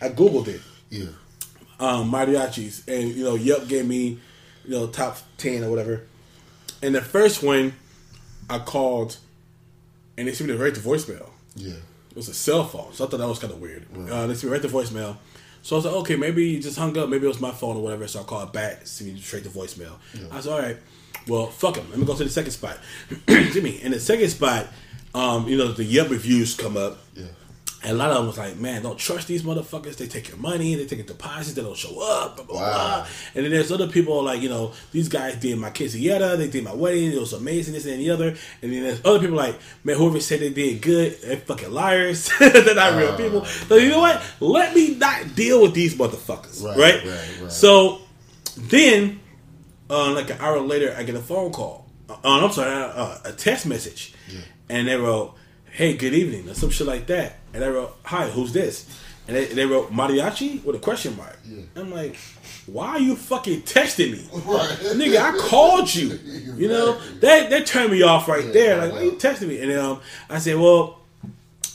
I googled it Yeah, um, mariachis, and you know, Yelp gave me, you know, top ten or whatever. And the first one, I called, and they sent me right to voicemail. yeah. It was a cell phone, so I thought that was kind of weird. Uh, they sent me right to voicemail. So I was like, okay, maybe you just hung up. Maybe it was my phone or whatever. So I called back, see me straight to voicemail. I was all right. Well, fuck him. Let me go to the second spot. *clears throat* Excuse me. In the second spot, um, you know, the Yelp reviews come up. Yeah. And a lot of them was like, man, don't trust these motherfuckers. They take your money, they take your deposits, they don't show up, blah, blah, Wow. blah. And then there's other people like, you know, these guys did my quinceañera, they did my wedding, it was amazing, this and the other. And then there's other people like, man, whoever said they did good, they're fucking liars. *laughs* they're not real people. So you know what? Let me not deal with these motherfuckers. Right, Right? right, right. So then, uh, like an hour later, I get a phone call. Uh, I'm sorry, uh, a text message. And they wrote, hey, good evening, or some shit like that. And I wrote, hi, who's this? And they, they wrote mariachi with a question mark. Yeah. I'm like, why are you fucking texting me? *laughs* Right. Nigga, I called you. You know, they they turned me off right Yeah, there. Like, why you texting me? And um, I said, well,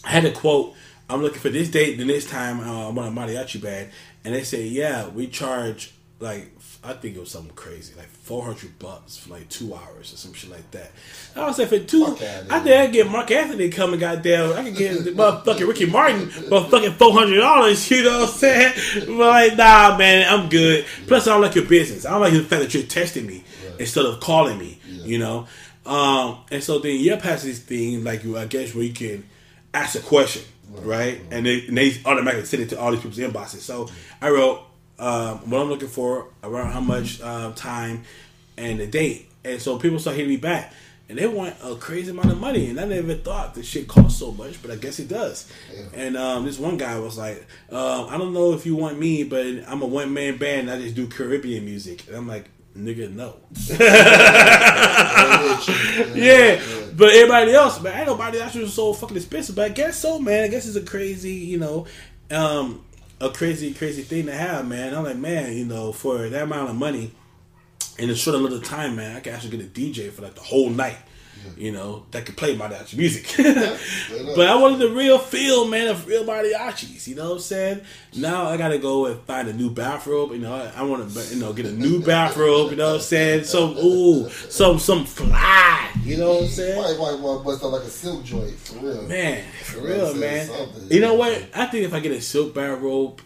I had a quote. I'm looking for this date, the next time uh, I'm on a mariachi band, and they say, yeah, we charge like I think it was something crazy, like 400 bucks for like two hours or some shit like that. I was like, for two, I think I get Marc Anthony coming, goddamn, I could get the *laughs* motherfucking Ricky Martin, motherfucking 400 dollars. You know what I'm saying? But like, nah, man, I'm good. Plus, I don't like your business. I don't like the fact that you're texting me instead of calling me. You know, um, and so then Yelp has this thing like you, I guess, where you can ask a question, right? And, they, and they automatically send it to all these people's inboxes. So I wrote um, what I'm looking for, around how much um, time, and the date. And so people start hitting me back. And they want a crazy amount of money, and I never thought this shit cost so much, but I guess it does. And um, this one guy was like, um, "I don't know if you want me, but I'm a one man band. I just do Caribbean music." And I'm like, "Nigga, no." *laughs* yeah, but everybody else, man, ain't nobody else was so fucking expensive. But I guess so, man. I guess it's a crazy, you know, um, a crazy, crazy thing to have, man. I'm like, man, you know, for that amount of money in a short amount of time, man, I can actually get a DJ for like the whole night. You know, that could play mariachi music. *laughs* but I wanted the real feel, man, of real mariachis. You know what I'm saying? Now I gotta go and find a new bathrobe. You know, I, I want to, you know, get a new *laughs* bathrobe. You know what I'm saying? Some ooh, some some fly. You know what I'm saying? White, white, white, bust out like a silk joint for real. Man, for real, man. Something. You know what? I think if I get a silk bathrobe,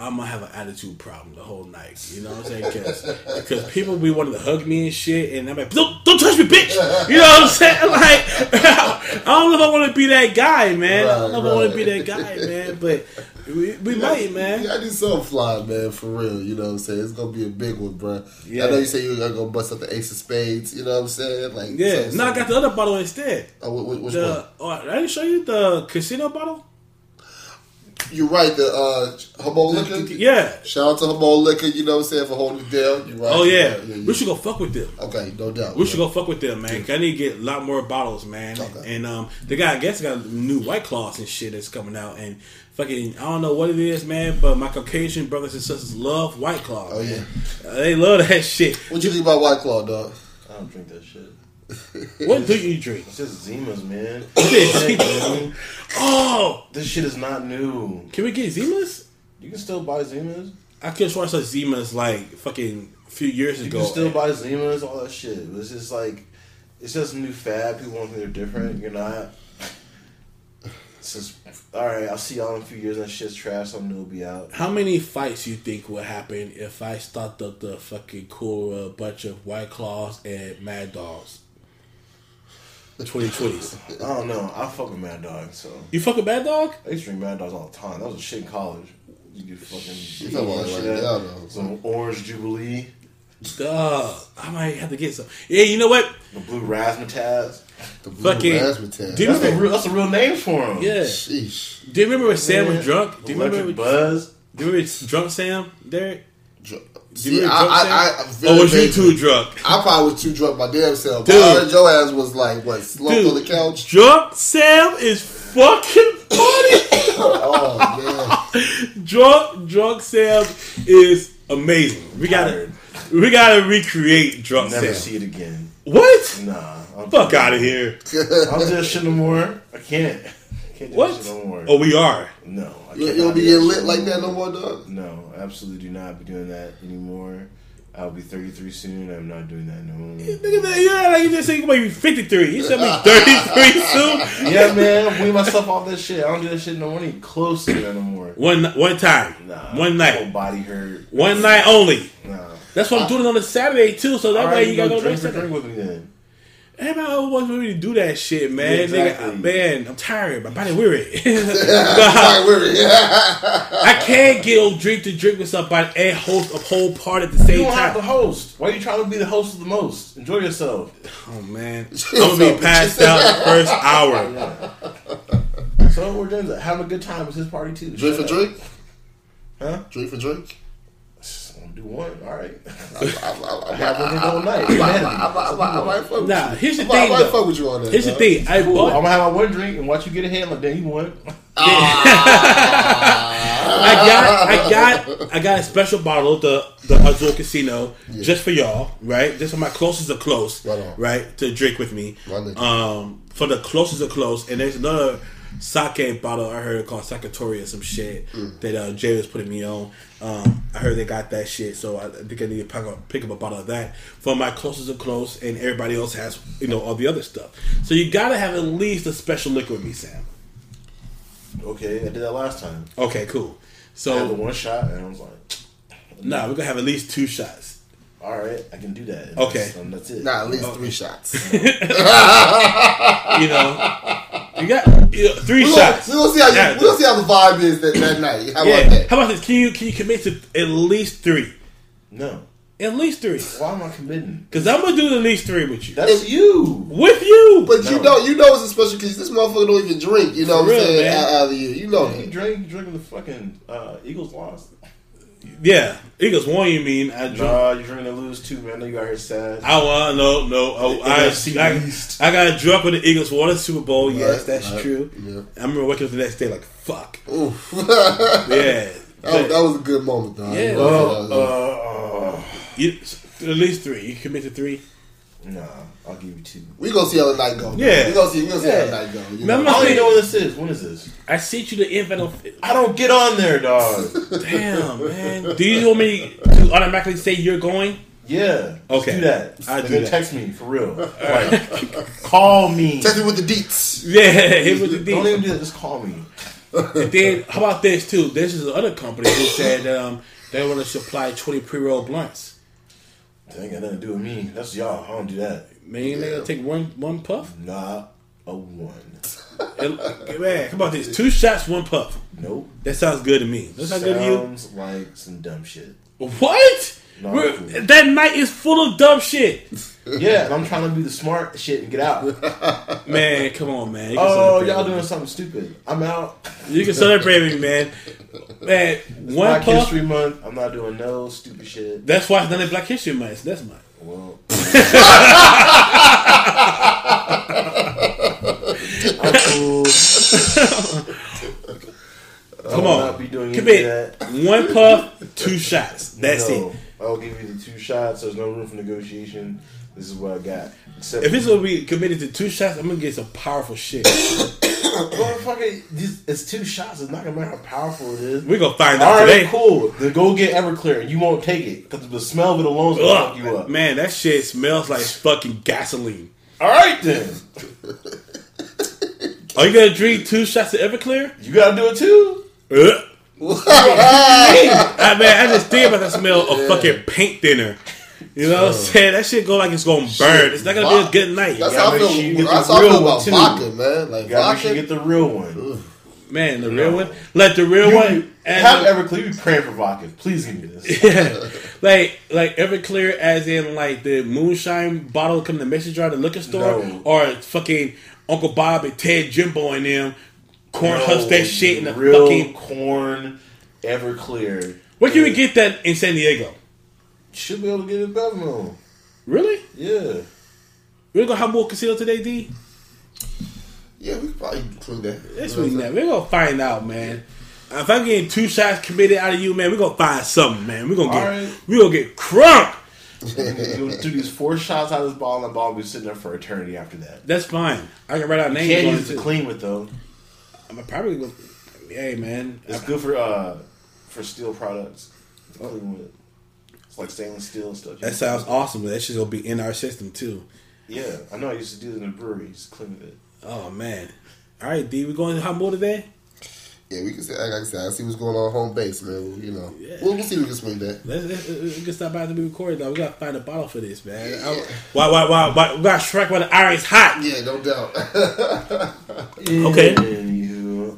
I'm gonna have an attitude problem the whole night. You know what I'm saying? Because people be wanting to hug me and shit, and I'm like, don't, don't touch me, bitch. You know what I'm saying? *laughs* Like, *laughs* I don't know if I want to be that guy, man. I don't know if I want to be that guy, man. But we, we might, man. You gotta do something fly, man, for real. You know what I'm saying? It's gonna be a big one, bro. Yeah. I know you say you're gonna go bust up the ace of spades. You know what I'm saying? Like, Yeah. something- No, I got the other bottle instead. Oh, wh- wh- which The one? oh, I didn't show you the casino bottle. You're right. The uh, Hobo Liquor. Yeah. Shout out to Hobo Liquor. You know what I'm saying for holding it down. You're right. Oh you're yeah. yeah, We should go fuck with them. Okay, no doubt. We should go fuck with them, man. 'cause I need to get a lot more bottles, man. Okay. And um, the guy, I guess, got new White Claws and shit that's coming out. And fucking, I don't know what it is, man. But my Caucasian brothers and sisters love White Claw. Oh, man. Uh, they love that *laughs* shit. What you think about White Claw, dog? I don't drink that shit. What do you drink? It's just *coughs* Zimas, man. Oh, this shit is not new. can we get Zimas? You can still buy Zimas. I swear I saw Zimas like fucking a few years You ago. You can still buy Zimas, all that shit. It's just like, it's just new fad. People want to think they're different. You're not. It's just, all right, I'll see y'all in a few years. and That shit's trash. Something new will be out. How many fights you think would happen if I stocked up the fucking cool uh, bunch of White Claws and Mad Dogs? The 2020s. I don't know. I fuck with Mad Dog, so You fucking Mad Dog? I used to drink Mad Dogs all the time. That was a shit in college. You could fucking You talking about shit right at- though. some orange jubilee, Duh. I might have to get some. Yeah, you know what? the blue razzmatazz. The blue Fucking- razzmatazz. Do you That's a remember- real, that's a real name for him. Yeah. Sheesh. Do you remember when Sam was drunk? Do you Electric remember? Buzz. Do you remember drunk Sam, Derek? Dr- Do See, you I, I, I, I'm or was you too drunk? I probably was too drunk my damn self. Dude. Dude. I your ass was like, what, slumped on the couch? Drunk Sam is fucking funny. *laughs* Oh, man. drunk, drunk Sam is amazing. We gotta, we gotta recreate drunk Never Sam. see it again. What? Nah. I'm Fuck out of here. I'll just that shit no more. I can't. I can't do What? that shit no more. Oh, we are. No. I You, cannot you don't be do getting that lit like that no more, dog? No, absolutely do not be doing that anymore. I'll be 33 soon. I'm not doing that no more. Nigga, man, yeah, like you just said you might be 53. You said me *laughs* 33 soon. Yeah, man, I'm weaning myself off that shit. I don't do that shit no more. I ain't close to that no more. One one time, Nah, one Whole night, body hurt. one night only. Nah. That's what I'm doing it on a Saturday too. So that way right, you gotta go drink to drink with me then. Everybody always wants me to do that shit, man. Yeah, exactly. Nigga, man, I'm tired. My body weary. *laughs* *laughs* Like, we're- *laughs* I can't get on drink to drink with somebody and host a whole party at the same You same don't have time. to host. Why are you trying to be the host of the most? Enjoy yourself. Oh man, I'm gonna be passed out the first hour. So we're doing that. Having a good time. It's his party too. Drink for up. drink? Huh? Drink for drink? I'm gonna do one. All right. I, I, I, Have one drink all night. I, might fuck with Nah, here's the thing, I might though. fuck with you on that. Here's the dog. thing. I Cool. I'm gonna have my one drink and watch you get a hand like then you won. I got. I got. I got a special bottle of the the Azul Casino just for y'all, right? Just for my closest of close, Right on. right? To drink with me. Right. Um, for the closest of close, and there's another sake bottle I heard it called Sakatori or some shit Mm. that uh, Jay was putting me on. Um, I heard they got that shit, so I think I need to pick up, pick up a bottle of that for my closest of close, and everybody else has you know all the other stuff. So you gotta have at least a special liquor with me, Sam. Okay, I did that last time. Okay, cool. I had the So one shot and I was like, nah, we're gonna have at least two shots. All right, I can do that. And Okay. that's, and that's it. Nah, at least three shots. *laughs* *laughs* You know, you got you know, three We're shots. we gonna see how you, Yeah. we gonna see how the vibe is that, that night. How Yeah. about that? How about this? Can you can you commit to at least three? No. At least three. Why am I committing? Because I'm gonna do at least three with you. That's you. with you. But you No. know, you know it's a special case. This motherfucker don't even drink. You know For what I'm real, saying? man. Out, out of you, you know You that. drink, you drinking the fucking uh, Eagles lost. Yeah, Eagles won. You mean I drunk? Nah, you're trying to lose too, man. I know you out here sad. I want No, no. Oh, I, I. I got drunk when the Eagles won the Super Bowl. yes, that's right. true. Yeah. I remember waking up the next day like fuck. Oof. *laughs* Yeah. That, was, that was a good moment, though. Yeah. Uh, uh, uh, You, at least three. You commit to three. Nah, I'll give you two. we gonna see how the night go. Yeah. we gonna see. We gonna see how the night go. You Man, know? I don't even know what this is. What is this? I sent you the invite. on- I don't get on there, dog. Damn, *laughs* man. Do you want me to automatically say you're going? Yeah. Okay. Do that. I'll do then that. text me for real. Like, call me. Text me with the deets. Yeah, *laughs* it was the deets. Don't even do that. Just call me. And then, how about this too? This is another company who said um, they want to supply 20 pre-roll blunts. That ain't got nothing to do with me. That's y'all. I don't do that. Man, they gonna take one one puff. Not a one. And- *laughs* man, come on, this two shots, one puff. Nope. That sounds good to me. That sounds good to you. Sounds like some dumb shit. What? That night is full of dumb shit. *laughs* Yeah, I'm trying to be the smart shit and get out. *laughs* Man, come on, man. Oh, y'all me. doing something stupid. I'm out. You can celebrate me, man. Man, one Black puff. History Month. I'm not doing no stupid shit. That's why it's not a Black History Month. That's mine. Well. *laughs* Come on. not be doing any Commit. of that. One puff, two shots. That's No. it. I'll give you the two shots. There's no room for negotiation. This is what I got. Except If it's gonna be committed to two shots, I'm gonna get some powerful shit. motherfucker, it's two shots. It's not gonna matter how powerful it is. We're gonna find out All right, today. cool. Then go get Everclear, and you won't take it because the smell of it alone is gonna fuck you up. man, that shit smells like fucking gasoline. All right, then Are you gonna drink two shots of Everclear? you gotta do it too. Ugh. I mean, I just think about the smell of fucking paint thinner. You know what I'm oh. saying? That shit go like it's gonna burn. It's not gonna be a good night. That's how I make feel. sure you get the that's how I feel about too. vodka, man. Like You gotta make sure vodka. get the real one. Man, the real one, Let the real You, one, and have Everclear. You be praying for vodka. Please give me this. *laughs* yeah, like like Everclear, as in like the moonshine bottle come to the message jar the liquor store, No. or fucking Uncle Bob and Ted Jimbo and them corn husk that shit in the fucking. corn Everclear. Where can we get that in San Diego? Should be able to get it in Bevmo. Really? Yeah. We're gonna have more casino today, D. Yeah, we probably include that. That's You what I'm We're gonna find out, man. If I'm getting two shots committed out of you, man, we're gonna find something, man. We're gonna get Alright. we gonna get crunk. You'll do these four shots out of this ball, and the ball will be sitting there for eternity after that. That's fine. I can write out names Can't use it to clean with though. I'm probably gonna. Hey, man. It's good for uh for steel products to clean with. like stainless steel and stuff. That sounds awesome. That shit's gonna be in our system too. Yeah, I know. I used to do it in the brewery. Just clean it. Oh man. All right, D, we going to hot more today? Yeah, we can say, like I said, I see what's going on home base, man. You know, Yeah. we'll, we'll see if we can swing that. Let's, let's, let's get stop by to be recorded though. We gotta find a bottle for this, man. I- Why, why, why, why? We gotta strike while the iron's hot. Yeah, no doubt. *laughs* Okay.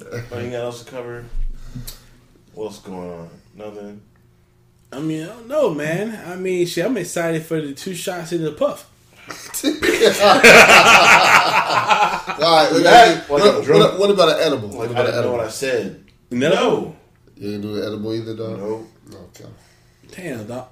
Anywho, anything else to cover? What's going on? Nothing. I mean, I don't know, man. I mean, shit, I'm excited for the two shots in the puff. *laughs* All right, look, That- what, like a what, what about an edible? Like what I about an didn't know what? I said. No. You didn't do an edible either, dog. No. Okay. Damn, dog.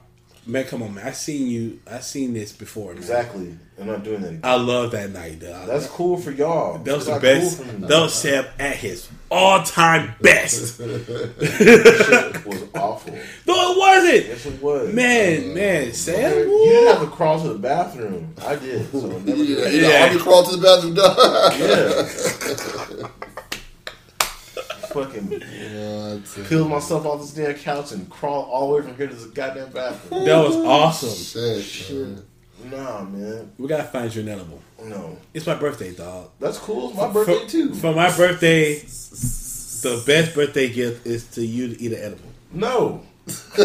Man, come on, man. I seen you. I seen this before, man. Exactly. I'm not doing that again. I love that night, dog. That's cool for y'all. that was the best. Cool that was Sam at his all-time best. *laughs* Shit was awful. no, it wasn't. Yes, it was. Man, uh, man, Sam. You woo. didn't have to crawl to the bathroom. I did. So I never *laughs* Yeah, did. you know, Yeah. army crawl to the bathroom, dog. Yeah. *laughs* Fucking *laughs* Yeah, that's peeled myself off this damn couch and crawl all the way from here to this goddamn bathroom. That was awesome. Shit, man. Nah, man. We gotta find you an edible. No. It's my birthday, dog. That's cool. It's my birthday for, too. For my birthday, the best birthday gift is to you to eat an edible. No. shit.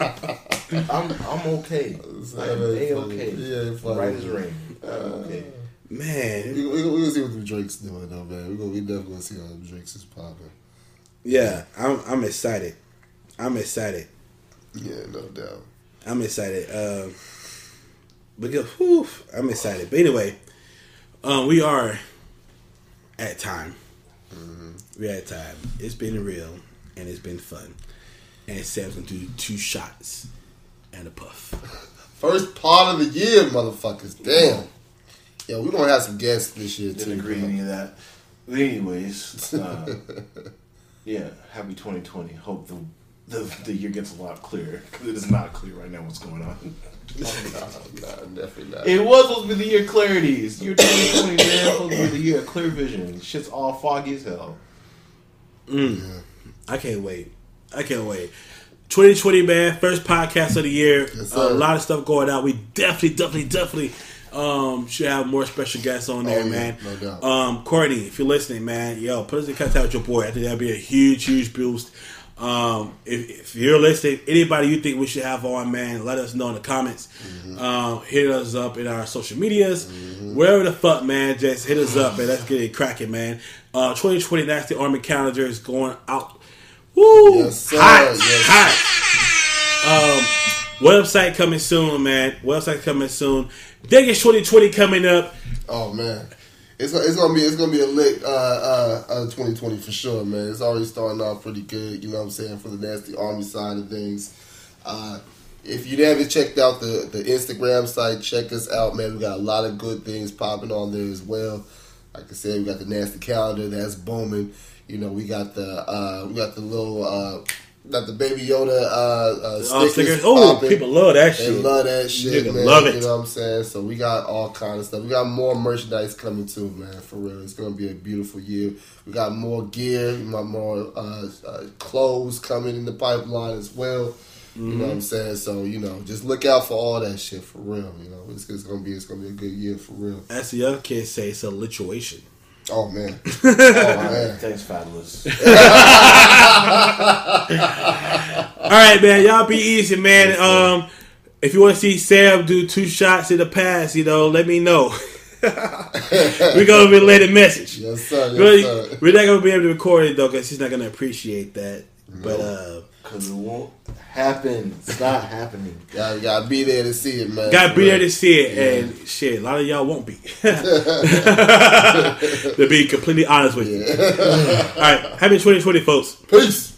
*laughs* I'm I'm okay. I'm a okay. Yeah, fine. Right as rain. I'm okay. Uh, Man, We, we, we gonna see what the drinks doing though, man. We gonna we definitely gonna see how the drinks is popping. yeah, I'm I'm excited. I'm excited. Yeah, no doubt. I'm excited. Um, because whew, I'm excited. But anyway, um, we are at time. We're at time. It's been real and it's been fun. And Sam's gonna do two shots and a puff. *laughs* First part of the year, motherfuckers. Damn. Yeah, we're gonna have some guests this year too. Didn't agree bro. any of that. But anyways, uh, *laughs* yeah, happy 2020. Hope the, the the year gets a lot clearer because it is not clear right now what's going on. *laughs* Nah, nah, definitely not. It was supposed to be the year of clarities. Year 2020, man, supposed to be the year of clear vision. Shit's all foggy as hell. I can't wait. I can't wait. 2020, man, first podcast of the year. Yes, a lot of stuff going out. We definitely, definitely, definitely um, should have more special guests on there, Oh, yeah, man. no doubt. Um, Courtney, if you're listening, man, yo, put us in contact with your boy. I think that'd be a huge, huge boost. Um, if, if you're listening, anybody you think we should have on, man, let us know in the comments. Mm-hmm. Um, hit us up in our social medias, wherever the fuck, man. Just hit us up, man. Let's get it cracking, man. Uh, 2020 Nasty Army calendar is going out. Woo! Yes, sir. Hot, Yes. hot. Um, website coming soon, man. Website coming soon. Vegas 2020 coming up. Oh man, it's it's gonna be it's gonna be a lick uh, uh, uh, 2020 for sure, man. It's already starting off pretty good. You know what I'm saying for the nasty army side of things. Uh, if you haven't checked out the the Instagram site, check us out, man. We got a lot of good things popping on there as well. Like I said, we got the nasty calendar that's booming. You know, we got the uh, we got the little uh, got the baby Yoda uh, uh, stickers. stickers. Oh, popping. people love that They shit. love that shit, Nigga man. love it. You know what I'm saying? So we got all kind of stuff. We got more merchandise coming too, man. For real, it's gonna be a beautiful year. We got more gear, we got more uh, uh, clothes coming in the pipeline as well. You Mm-hmm. know what I'm saying? So you know, just look out for all that shit for real. You know, it's, it's gonna be it's gonna be a good year for real. As the young kids say, it's a lituation. Oh man, *laughs* oh All right, man. *laughs* thanks, Fabulous. *laughs* All right, man. Y'all be easy, man. Um, if you want to see Sam do two shots in the past, you know, let me know. We're gonna relay the message. Yes sir. Yes Really, sir. we're not gonna be able to record it though, because he's not gonna appreciate that. But uh, Because it won't happen. It's not *laughs* happening. Y'all gotta be there to see it, man. gotta be real. there to see it, and shit, a lot of y'all won't be. *laughs* *laughs* to be completely honest with you. All right, happy 2020, folks. Peace.